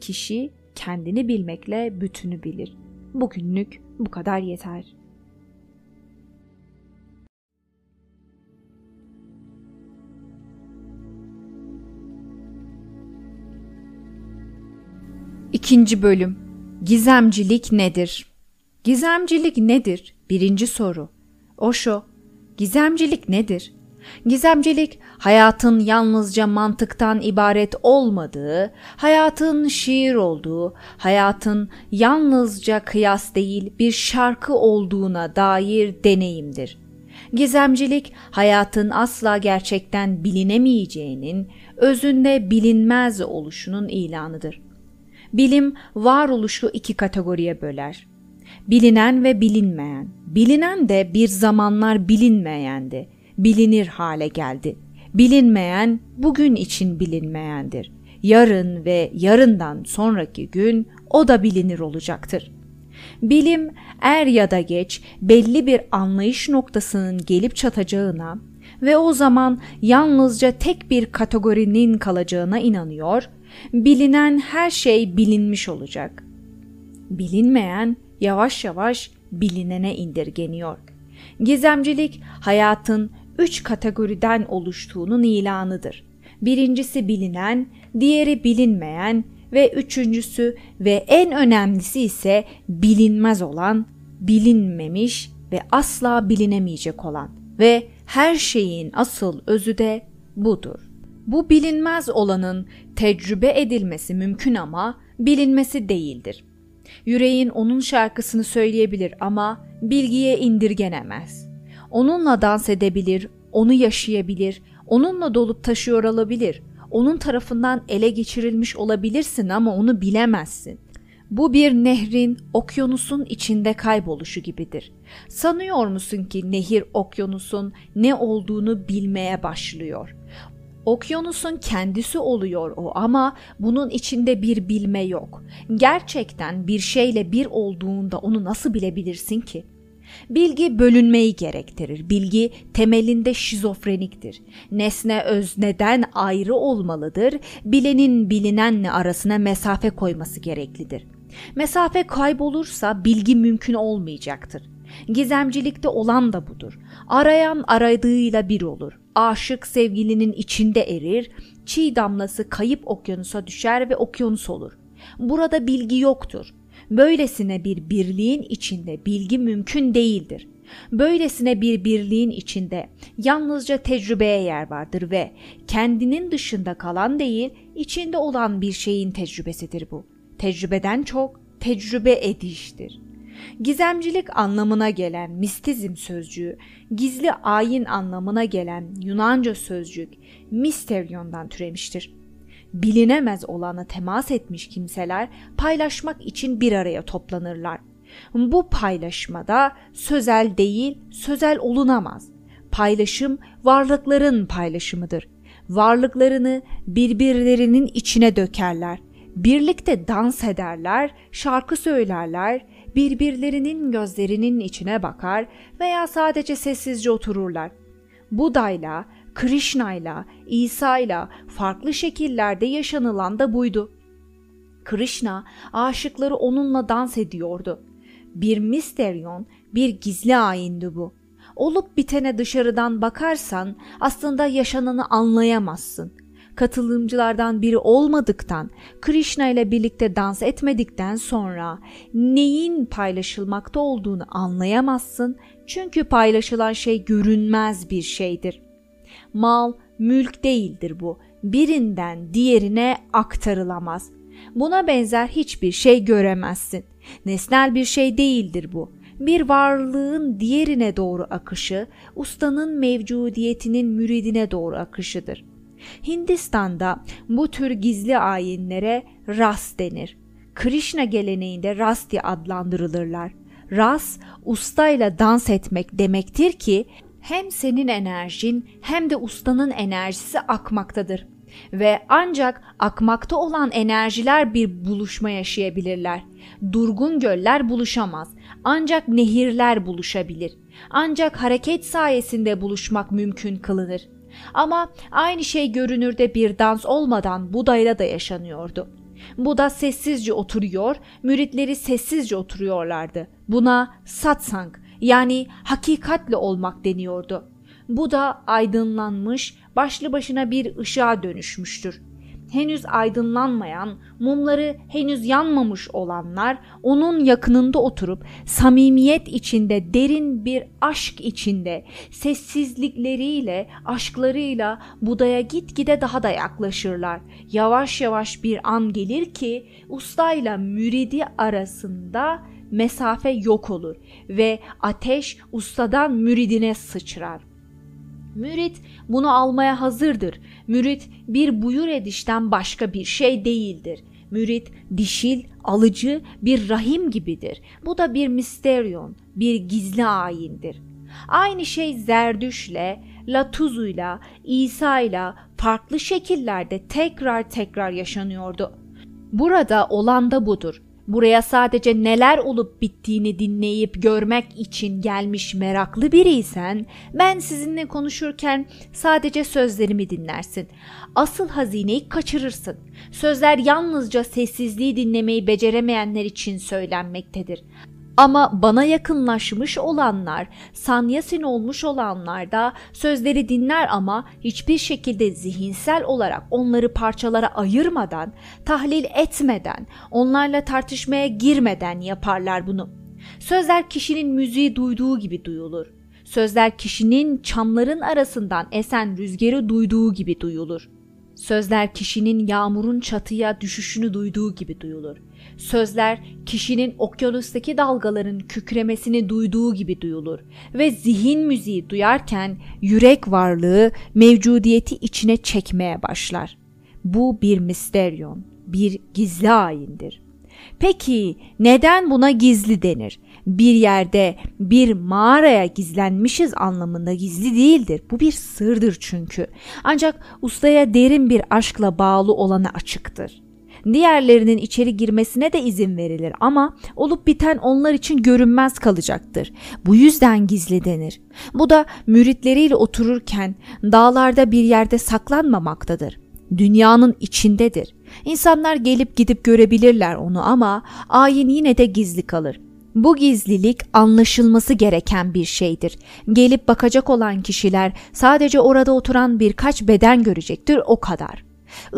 Kişi kendini bilmekle bütünü bilir. Bugünlük bu kadar yeter. İkinci bölüm Gizemcilik nedir? Gizemcilik nedir? Birinci soru. Osho Gizemcilik nedir? Gizemcilik hayatın yalnızca mantıktan ibaret olmadığı, hayatın şiir olduğu, hayatın yalnızca kıyas değil bir şarkı olduğuna dair deneyimdir. Gizemcilik hayatın asla gerçekten bilinemeyeceğinin, özünde bilinmez oluşunun ilanıdır. Bilim varoluşu iki kategoriye böler bilinen ve bilinmeyen. Bilinen de bir zamanlar bilinmeyendi. Bilinir hale geldi. Bilinmeyen bugün için bilinmeyendir. Yarın ve yarından sonraki gün o da bilinir olacaktır. Bilim er ya da geç belli bir anlayış noktasının gelip çatacağına ve o zaman yalnızca tek bir kategorinin kalacağına inanıyor, bilinen her şey bilinmiş olacak. Bilinmeyen yavaş yavaş bilinene indirgeniyor. Gizemcilik hayatın üç kategoriden oluştuğunun ilanıdır. Birincisi bilinen, diğeri bilinmeyen ve üçüncüsü ve en önemlisi ise bilinmez olan, bilinmemiş ve asla bilinemeyecek olan ve her şeyin asıl özü de budur. Bu bilinmez olanın tecrübe edilmesi mümkün ama bilinmesi değildir. Yüreğin onun şarkısını söyleyebilir ama bilgiye indirgenemez. Onunla dans edebilir, onu yaşayabilir, onunla dolup taşıyor olabilir. Onun tarafından ele geçirilmiş olabilirsin ama onu bilemezsin. Bu bir nehrin okyanusun içinde kayboluşu gibidir. Sanıyor musun ki nehir okyanusun ne olduğunu bilmeye başlıyor. Okyanusun kendisi oluyor o ama bunun içinde bir bilme yok. Gerçekten bir şeyle bir olduğunda onu nasıl bilebilirsin ki? Bilgi bölünmeyi gerektirir. Bilgi temelinde şizofreniktir. Nesne özneden ayrı olmalıdır. Bilenin bilinenle arasına mesafe koyması gereklidir. Mesafe kaybolursa bilgi mümkün olmayacaktır. Gizemcilikte olan da budur. Arayan aradığıyla bir olur. Aşık sevgilinin içinde erir, çiğ damlası kayıp okyanusa düşer ve okyanus olur. Burada bilgi yoktur. Böylesine bir birliğin içinde bilgi mümkün değildir. Böylesine bir birliğin içinde yalnızca tecrübeye yer vardır ve kendinin dışında kalan değil, içinde olan bir şeyin tecrübesidir bu. Tecrübeden çok tecrübe ediştir. Gizemcilik anlamına gelen mistizm sözcüğü, gizli ayin anlamına gelen Yunanca sözcük misteryondan türemiştir. Bilinemez olana temas etmiş kimseler paylaşmak için bir araya toplanırlar. Bu paylaşmada sözel değil, sözel olunamaz. Paylaşım varlıkların paylaşımıdır. Varlıklarını birbirlerinin içine dökerler Birlikte dans ederler, şarkı söylerler, birbirlerinin gözlerinin içine bakar veya sadece sessizce otururlar. Buda'yla, Krishna'yla, İsa'yla farklı şekillerde yaşanılan da buydu. Krishna aşıkları onunla dans ediyordu. Bir misteryon, bir gizli ayindi bu. Olup bitene dışarıdan bakarsan aslında yaşananı anlayamazsın. Katılımcılardan biri olmadıktan, Krishna ile birlikte dans etmedikten sonra neyin paylaşılmakta olduğunu anlayamazsın. Çünkü paylaşılan şey görünmez bir şeydir. Mal, mülk değildir bu. Birinden diğerine aktarılamaz. Buna benzer hiçbir şey göremezsin. Nesnel bir şey değildir bu. Bir varlığın diğerine doğru akışı, ustanın mevcudiyetinin müridine doğru akışıdır. Hindistan'da bu tür gizli ayinlere ras denir. Krishna geleneğinde rasti adlandırılırlar. Ras, ustayla dans etmek demektir ki hem senin enerjin hem de ustanın enerjisi akmaktadır ve ancak akmakta olan enerjiler bir buluşma yaşayabilirler. Durgun göller buluşamaz. Ancak nehirler buluşabilir. Ancak hareket sayesinde buluşmak mümkün kılınır. Ama aynı şey görünürde bir dans olmadan Buda'yla da yaşanıyordu. Buda sessizce oturuyor, müritleri sessizce oturuyorlardı. Buna satsang yani hakikatle olmak deniyordu. Bu da aydınlanmış, başlı başına bir ışığa dönüşmüştür. Henüz aydınlanmayan, mumları henüz yanmamış olanlar onun yakınında oturup samimiyet içinde, derin bir aşk içinde, sessizlikleriyle, aşklarıyla Buda'ya gitgide daha da yaklaşırlar. Yavaş yavaş bir an gelir ki ustayla müridi arasında mesafe yok olur ve ateş ustadan müridine sıçrar. Mürit bunu almaya hazırdır. Mürit bir buyur edişten başka bir şey değildir. Mürit dişil, alıcı bir rahim gibidir. Bu da bir misteryon, bir gizli ayindir. Aynı şey Zerdüş'le, Latuzuyla, İsa'yla farklı şekillerde tekrar tekrar yaşanıyordu. Burada olan da budur. Buraya sadece neler olup bittiğini dinleyip görmek için gelmiş meraklı biriysen ben sizinle konuşurken sadece sözlerimi dinlersin. Asıl hazineyi kaçırırsın. Sözler yalnızca sessizliği dinlemeyi beceremeyenler için söylenmektedir. Ama bana yakınlaşmış olanlar, sanyasin olmuş olanlar da sözleri dinler ama hiçbir şekilde zihinsel olarak onları parçalara ayırmadan, tahlil etmeden, onlarla tartışmaya girmeden yaparlar bunu. Sözler kişinin müziği duyduğu gibi duyulur. Sözler kişinin çamların arasından esen rüzgarı duyduğu gibi duyulur. Sözler kişinin yağmurun çatıya düşüşünü duyduğu gibi duyulur. Sözler kişinin okyanustaki dalgaların kükremesini duyduğu gibi duyulur ve zihin müziği duyarken yürek varlığı mevcudiyeti içine çekmeye başlar. Bu bir misteryon, bir gizli ayindir. Peki neden buna gizli denir? Bir yerde, bir mağaraya gizlenmişiz anlamında gizli değildir. Bu bir sırdır çünkü. Ancak ustaya derin bir aşkla bağlı olana açıktır. Diğerlerinin içeri girmesine de izin verilir ama olup biten onlar için görünmez kalacaktır. Bu yüzden gizli denir. Bu da müritleriyle otururken dağlarda bir yerde saklanmamaktadır. Dünyanın içindedir. İnsanlar gelip gidip görebilirler onu ama ayin yine de gizli kalır. Bu gizlilik anlaşılması gereken bir şeydir. Gelip bakacak olan kişiler sadece orada oturan birkaç beden görecektir o kadar.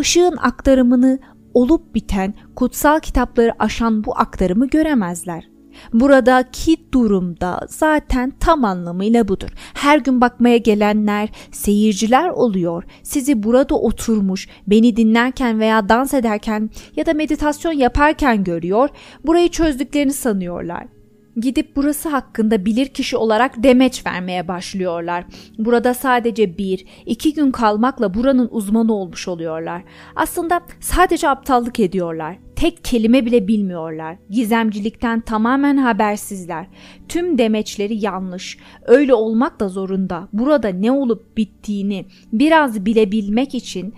Işığın aktarımını olup biten kutsal kitapları aşan bu aktarımı göremezler. Buradaki durumda zaten tam anlamıyla budur. Her gün bakmaya gelenler seyirciler oluyor. Sizi burada oturmuş, beni dinlerken veya dans ederken ya da meditasyon yaparken görüyor. Burayı çözdüklerini sanıyorlar gidip burası hakkında bilir kişi olarak demeç vermeye başlıyorlar. Burada sadece bir, iki gün kalmakla buranın uzmanı olmuş oluyorlar. Aslında sadece aptallık ediyorlar. Tek kelime bile bilmiyorlar. Gizemcilikten tamamen habersizler. Tüm demeçleri yanlış. Öyle olmak da zorunda. Burada ne olup bittiğini biraz bilebilmek için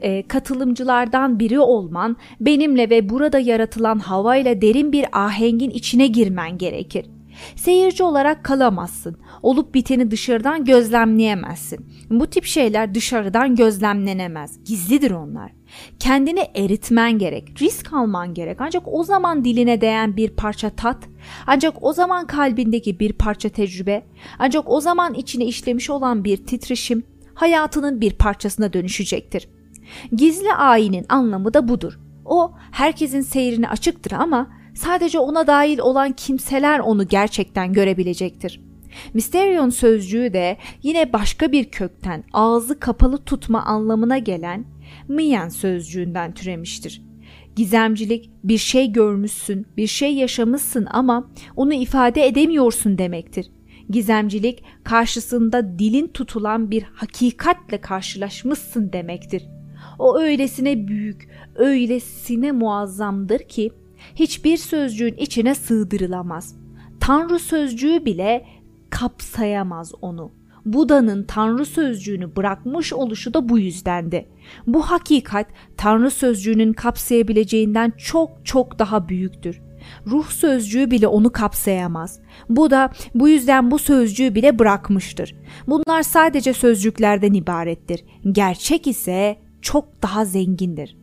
e, katılımcılardan biri olman, benimle ve burada yaratılan havayla derin bir ahengin içine girmen gerekir. Seyirci olarak kalamazsın. Olup biteni dışarıdan gözlemleyemezsin. Bu tip şeyler dışarıdan gözlemlenemez. Gizlidir onlar. Kendini eritmen gerek, risk alman gerek. Ancak o zaman diline değen bir parça tat, ancak o zaman kalbindeki bir parça tecrübe, ancak o zaman içine işlemiş olan bir titreşim hayatının bir parçasına dönüşecektir. Gizli ayinin anlamı da budur. O herkesin seyrine açıktır ama sadece ona dahil olan kimseler onu gerçekten görebilecektir. Mysterion sözcüğü de yine başka bir kökten ağzı kapalı tutma anlamına gelen Miyan sözcüğünden türemiştir. Gizemcilik bir şey görmüşsün, bir şey yaşamışsın ama onu ifade edemiyorsun demektir. Gizemcilik karşısında dilin tutulan bir hakikatle karşılaşmışsın demektir. O öylesine büyük, öylesine muazzamdır ki hiçbir sözcüğün içine sığdırılamaz. Tanrı sözcüğü bile kapsayamaz onu. Buda'nın Tanrı sözcüğünü bırakmış oluşu da bu yüzdendi. Bu hakikat Tanrı sözcüğünün kapsayabileceğinden çok çok daha büyüktür. Ruh sözcüğü bile onu kapsayamaz. Bu da bu yüzden bu sözcüğü bile bırakmıştır. Bunlar sadece sözcüklerden ibarettir. Gerçek ise çok daha zengindir.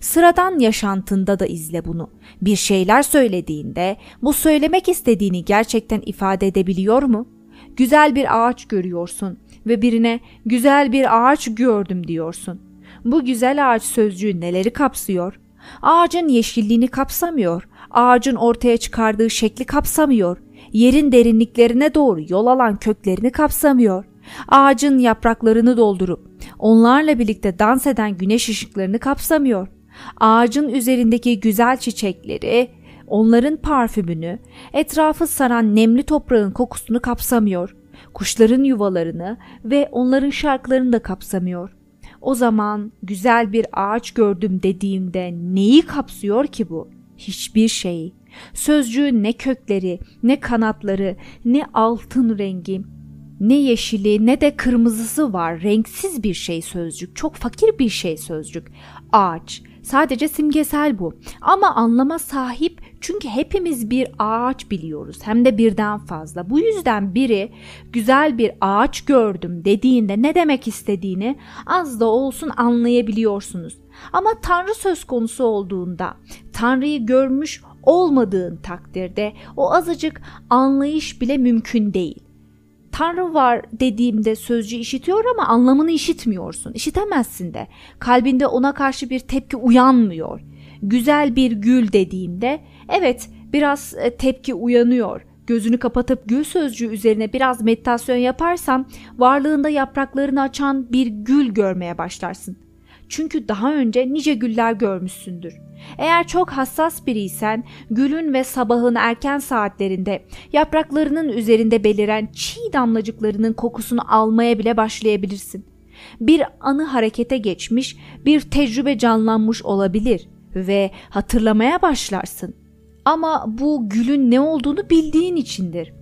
Sıradan yaşantında da izle bunu. Bir şeyler söylediğinde bu söylemek istediğini gerçekten ifade edebiliyor mu? Güzel bir ağaç görüyorsun ve birine güzel bir ağaç gördüm diyorsun. Bu güzel ağaç sözcüğü neleri kapsıyor? Ağacın yeşilliğini kapsamıyor, ağacın ortaya çıkardığı şekli kapsamıyor, yerin derinliklerine doğru yol alan köklerini kapsamıyor, ağacın yapraklarını doldurup onlarla birlikte dans eden güneş ışıklarını kapsamıyor. Ağacın üzerindeki güzel çiçekleri, onların parfümünü, etrafı saran nemli toprağın kokusunu kapsamıyor. Kuşların yuvalarını ve onların şarkılarını da kapsamıyor. O zaman güzel bir ağaç gördüm dediğimde neyi kapsıyor ki bu? Hiçbir şeyi. Sözcüğün ne kökleri, ne kanatları, ne altın rengi, ne yeşili ne de kırmızısı var. Renksiz bir şey sözcük. Çok fakir bir şey sözcük. Ağaç. Sadece simgesel bu. Ama anlama sahip çünkü hepimiz bir ağaç biliyoruz. Hem de birden fazla. Bu yüzden biri güzel bir ağaç gördüm dediğinde ne demek istediğini az da olsun anlayabiliyorsunuz. Ama Tanrı söz konusu olduğunda, Tanrı'yı görmüş olmadığın takdirde o azıcık anlayış bile mümkün değil. Tanrı var dediğimde sözcü işitiyor ama anlamını işitmiyorsun. İşitemezsin de. Kalbinde ona karşı bir tepki uyanmıyor. Güzel bir gül dediğimde evet biraz e, tepki uyanıyor. Gözünü kapatıp gül sözcüğü üzerine biraz meditasyon yaparsam varlığında yapraklarını açan bir gül görmeye başlarsın. Çünkü daha önce nice güller görmüşsündür. Eğer çok hassas biriysen gülün ve sabahın erken saatlerinde yapraklarının üzerinde beliren çiğ damlacıklarının kokusunu almaya bile başlayabilirsin. Bir anı harekete geçmiş, bir tecrübe canlanmış olabilir ve hatırlamaya başlarsın. Ama bu gülün ne olduğunu bildiğin içindir.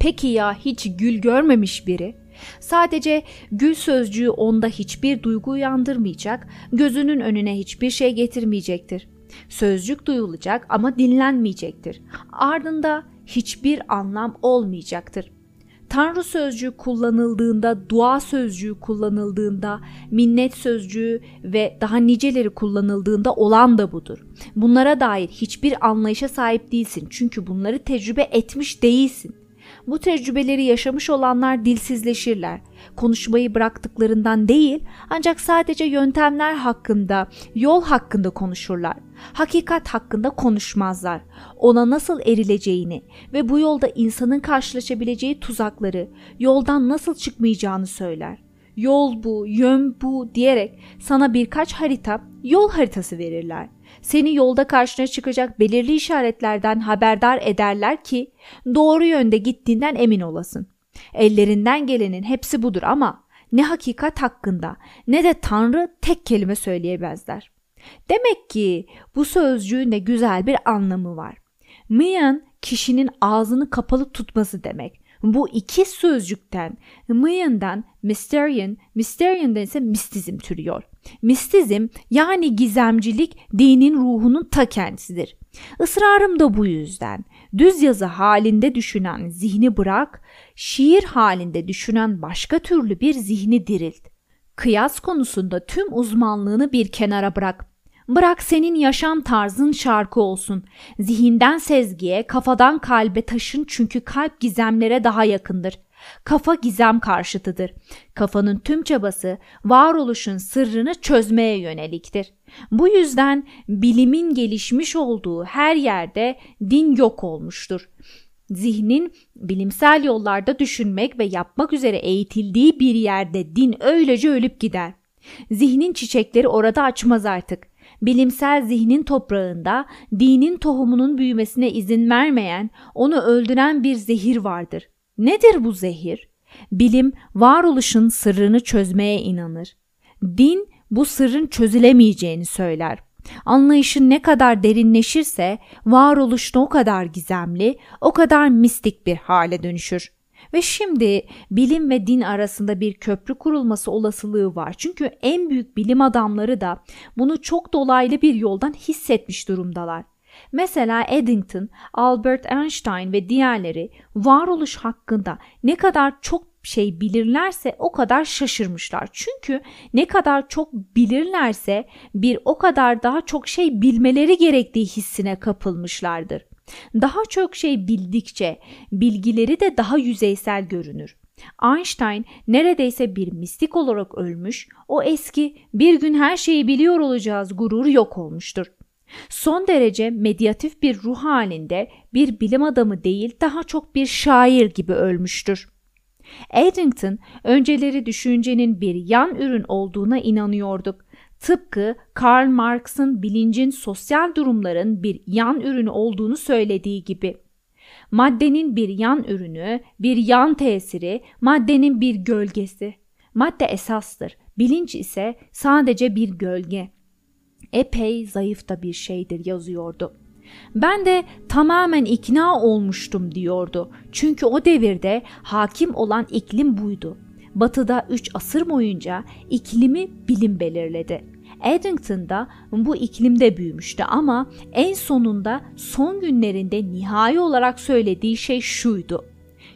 Peki ya hiç gül görmemiş biri? Sadece gül sözcüğü onda hiçbir duygu uyandırmayacak, gözünün önüne hiçbir şey getirmeyecektir. Sözcük duyulacak ama dinlenmeyecektir. Ardında hiçbir anlam olmayacaktır. Tanrı sözcüğü kullanıldığında, dua sözcüğü kullanıldığında, minnet sözcüğü ve daha niceleri kullanıldığında olan da budur. Bunlara dair hiçbir anlayışa sahip değilsin çünkü bunları tecrübe etmiş değilsin. Bu tecrübeleri yaşamış olanlar dilsizleşirler. Konuşmayı bıraktıklarından değil ancak sadece yöntemler hakkında, yol hakkında konuşurlar. Hakikat hakkında konuşmazlar. Ona nasıl erileceğini ve bu yolda insanın karşılaşabileceği tuzakları, yoldan nasıl çıkmayacağını söyler. Yol bu, yön bu diyerek sana birkaç harita, yol haritası verirler seni yolda karşına çıkacak belirli işaretlerden haberdar ederler ki doğru yönde gittiğinden emin olasın. Ellerinden gelenin hepsi budur ama ne hakikat hakkında ne de Tanrı tek kelime söyleyemezler. Demek ki bu sözcüğün de güzel bir anlamı var. Mian kişinin ağzını kapalı tutması demek. Bu iki sözcükten, mıyından mysterion, mysterion'dan ise mistizm türüyor. Mistizm yani gizemcilik dinin ruhunun ta kendisidir. Israrım da bu yüzden. Düz yazı halinde düşünen zihni bırak, şiir halinde düşünen başka türlü bir zihni dirilt. Kıyas konusunda tüm uzmanlığını bir kenara bırak. Bırak senin yaşam tarzın şarkı olsun. Zihinden sezgiye, kafadan kalbe taşın çünkü kalp gizemlere daha yakındır. Kafa gizem karşıtıdır. Kafanın tüm çabası varoluşun sırrını çözmeye yöneliktir. Bu yüzden bilimin gelişmiş olduğu her yerde din yok olmuştur. Zihnin bilimsel yollarda düşünmek ve yapmak üzere eğitildiği bir yerde din öylece ölüp gider. Zihnin çiçekleri orada açmaz artık bilimsel zihnin toprağında dinin tohumunun büyümesine izin vermeyen, onu öldüren bir zehir vardır. Nedir bu zehir? Bilim varoluşun sırrını çözmeye inanır. Din bu sırrın çözülemeyeceğini söyler. Anlayışın ne kadar derinleşirse varoluş o kadar gizemli, o kadar mistik bir hale dönüşür. Ve şimdi bilim ve din arasında bir köprü kurulması olasılığı var. Çünkü en büyük bilim adamları da bunu çok dolaylı bir yoldan hissetmiş durumdalar. Mesela Eddington, Albert Einstein ve diğerleri varoluş hakkında ne kadar çok şey bilirlerse o kadar şaşırmışlar. Çünkü ne kadar çok bilirlerse bir o kadar daha çok şey bilmeleri gerektiği hissine kapılmışlardır. Daha çok şey bildikçe bilgileri de daha yüzeysel görünür. Einstein neredeyse bir mistik olarak ölmüş, o eski bir gün her şeyi biliyor olacağız gururu yok olmuştur. Son derece medyatif bir ruh halinde bir bilim adamı değil daha çok bir şair gibi ölmüştür. Eddington önceleri düşüncenin bir yan ürün olduğuna inanıyorduk. Tıpkı Karl Marx'ın bilincin sosyal durumların bir yan ürünü olduğunu söylediği gibi. Maddenin bir yan ürünü, bir yan tesiri, maddenin bir gölgesi. Madde esastır, bilinç ise sadece bir gölge. Epey zayıf da bir şeydir yazıyordu. Ben de tamamen ikna olmuştum diyordu. Çünkü o devirde hakim olan iklim buydu. Batıda 3 asır boyunca iklimi bilim belirledi. Eddington'da bu iklimde büyümüştü ama en sonunda son günlerinde nihai olarak söylediği şey şuydu.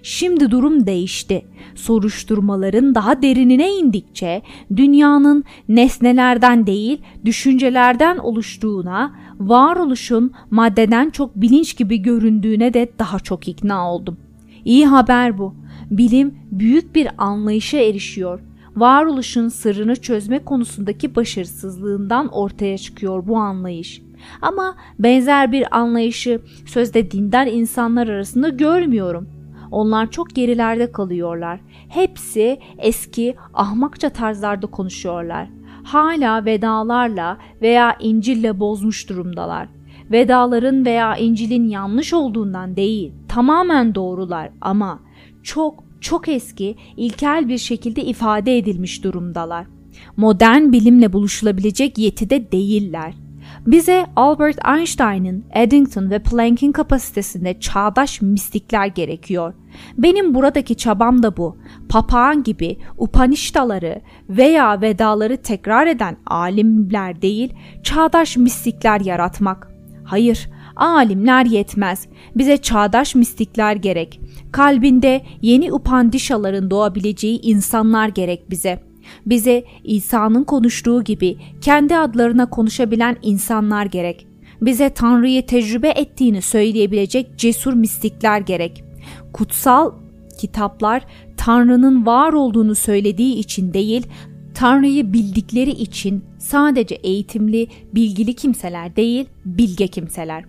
Şimdi durum değişti. Soruşturmaların daha derinine indikçe dünyanın nesnelerden değil düşüncelerden oluştuğuna, varoluşun maddeden çok bilinç gibi göründüğüne de daha çok ikna oldum. İyi haber bu. Bilim büyük bir anlayışa erişiyor varoluşun sırrını çözme konusundaki başarısızlığından ortaya çıkıyor bu anlayış. Ama benzer bir anlayışı sözde dindar insanlar arasında görmüyorum. Onlar çok gerilerde kalıyorlar. Hepsi eski ahmakça tarzlarda konuşuyorlar. Hala vedalarla veya İncil'le bozmuş durumdalar. Vedaların veya İncil'in yanlış olduğundan değil, tamamen doğrular ama çok çok eski, ilkel bir şekilde ifade edilmiş durumdalar. Modern bilimle buluşulabilecek yetide değiller. Bize Albert Einstein'ın, Eddington ve Planck'in kapasitesinde çağdaş mistikler gerekiyor. Benim buradaki çabam da bu. Papağan gibi Upanishtaları veya Vedaları tekrar eden alimler değil, çağdaş mistikler yaratmak. Hayır, alimler yetmez. Bize çağdaş mistikler gerek. Kalbinde yeni upandişaların doğabileceği insanlar gerek bize. Bize İsa'nın konuştuğu gibi kendi adlarına konuşabilen insanlar gerek. Bize Tanrı'yı tecrübe ettiğini söyleyebilecek cesur mistikler gerek. Kutsal kitaplar Tanrı'nın var olduğunu söylediği için değil, Tanrı'yı bildikleri için sadece eğitimli, bilgili kimseler değil, bilge kimseler.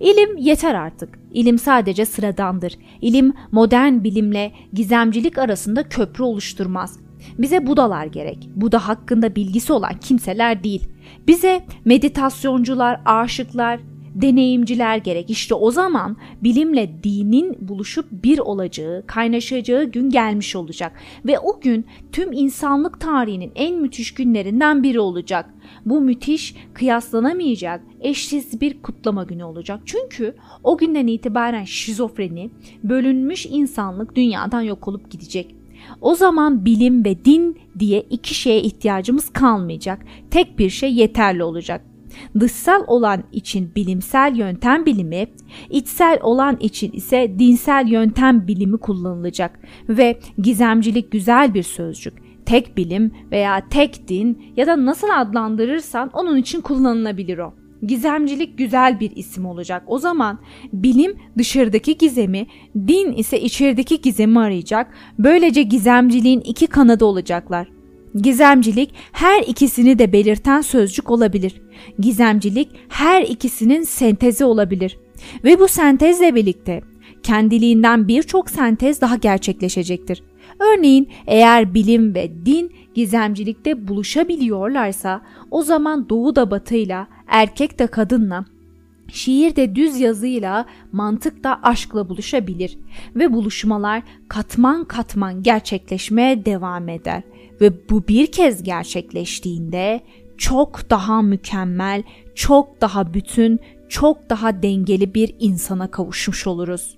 İlim yeter artık. İlim sadece sıradandır. İlim modern bilimle gizemcilik arasında köprü oluşturmaz. Bize Budalar gerek. Buda hakkında bilgisi olan kimseler değil. Bize meditasyoncular, aşıklar, deneyimciler gerek. İşte o zaman bilimle dinin buluşup bir olacağı, kaynaşacağı gün gelmiş olacak ve o gün tüm insanlık tarihinin en müthiş günlerinden biri olacak. Bu müthiş, kıyaslanamayacak, eşsiz bir kutlama günü olacak. Çünkü o günden itibaren şizofreni, bölünmüş insanlık dünyadan yok olup gidecek. O zaman bilim ve din diye iki şeye ihtiyacımız kalmayacak. Tek bir şey yeterli olacak. Dışsal olan için bilimsel yöntem bilimi, içsel olan için ise dinsel yöntem bilimi kullanılacak ve gizemcilik güzel bir sözcük. Tek bilim veya tek din ya da nasıl adlandırırsan onun için kullanılabilir o. Gizemcilik güzel bir isim olacak. O zaman bilim dışarıdaki gizemi, din ise içerideki gizemi arayacak. Böylece gizemciliğin iki kanadı olacaklar. Gizemcilik her ikisini de belirten sözcük olabilir. Gizemcilik her ikisinin sentezi olabilir. Ve bu sentezle birlikte kendiliğinden birçok sentez daha gerçekleşecektir. Örneğin eğer bilim ve din gizemcilikte buluşabiliyorlarsa o zaman doğu da batıyla, erkek de kadınla, şiir de düz yazıyla, mantık da aşkla buluşabilir ve buluşmalar katman katman gerçekleşmeye devam eder ve bu bir kez gerçekleştiğinde çok daha mükemmel, çok daha bütün, çok daha dengeli bir insana kavuşmuş oluruz.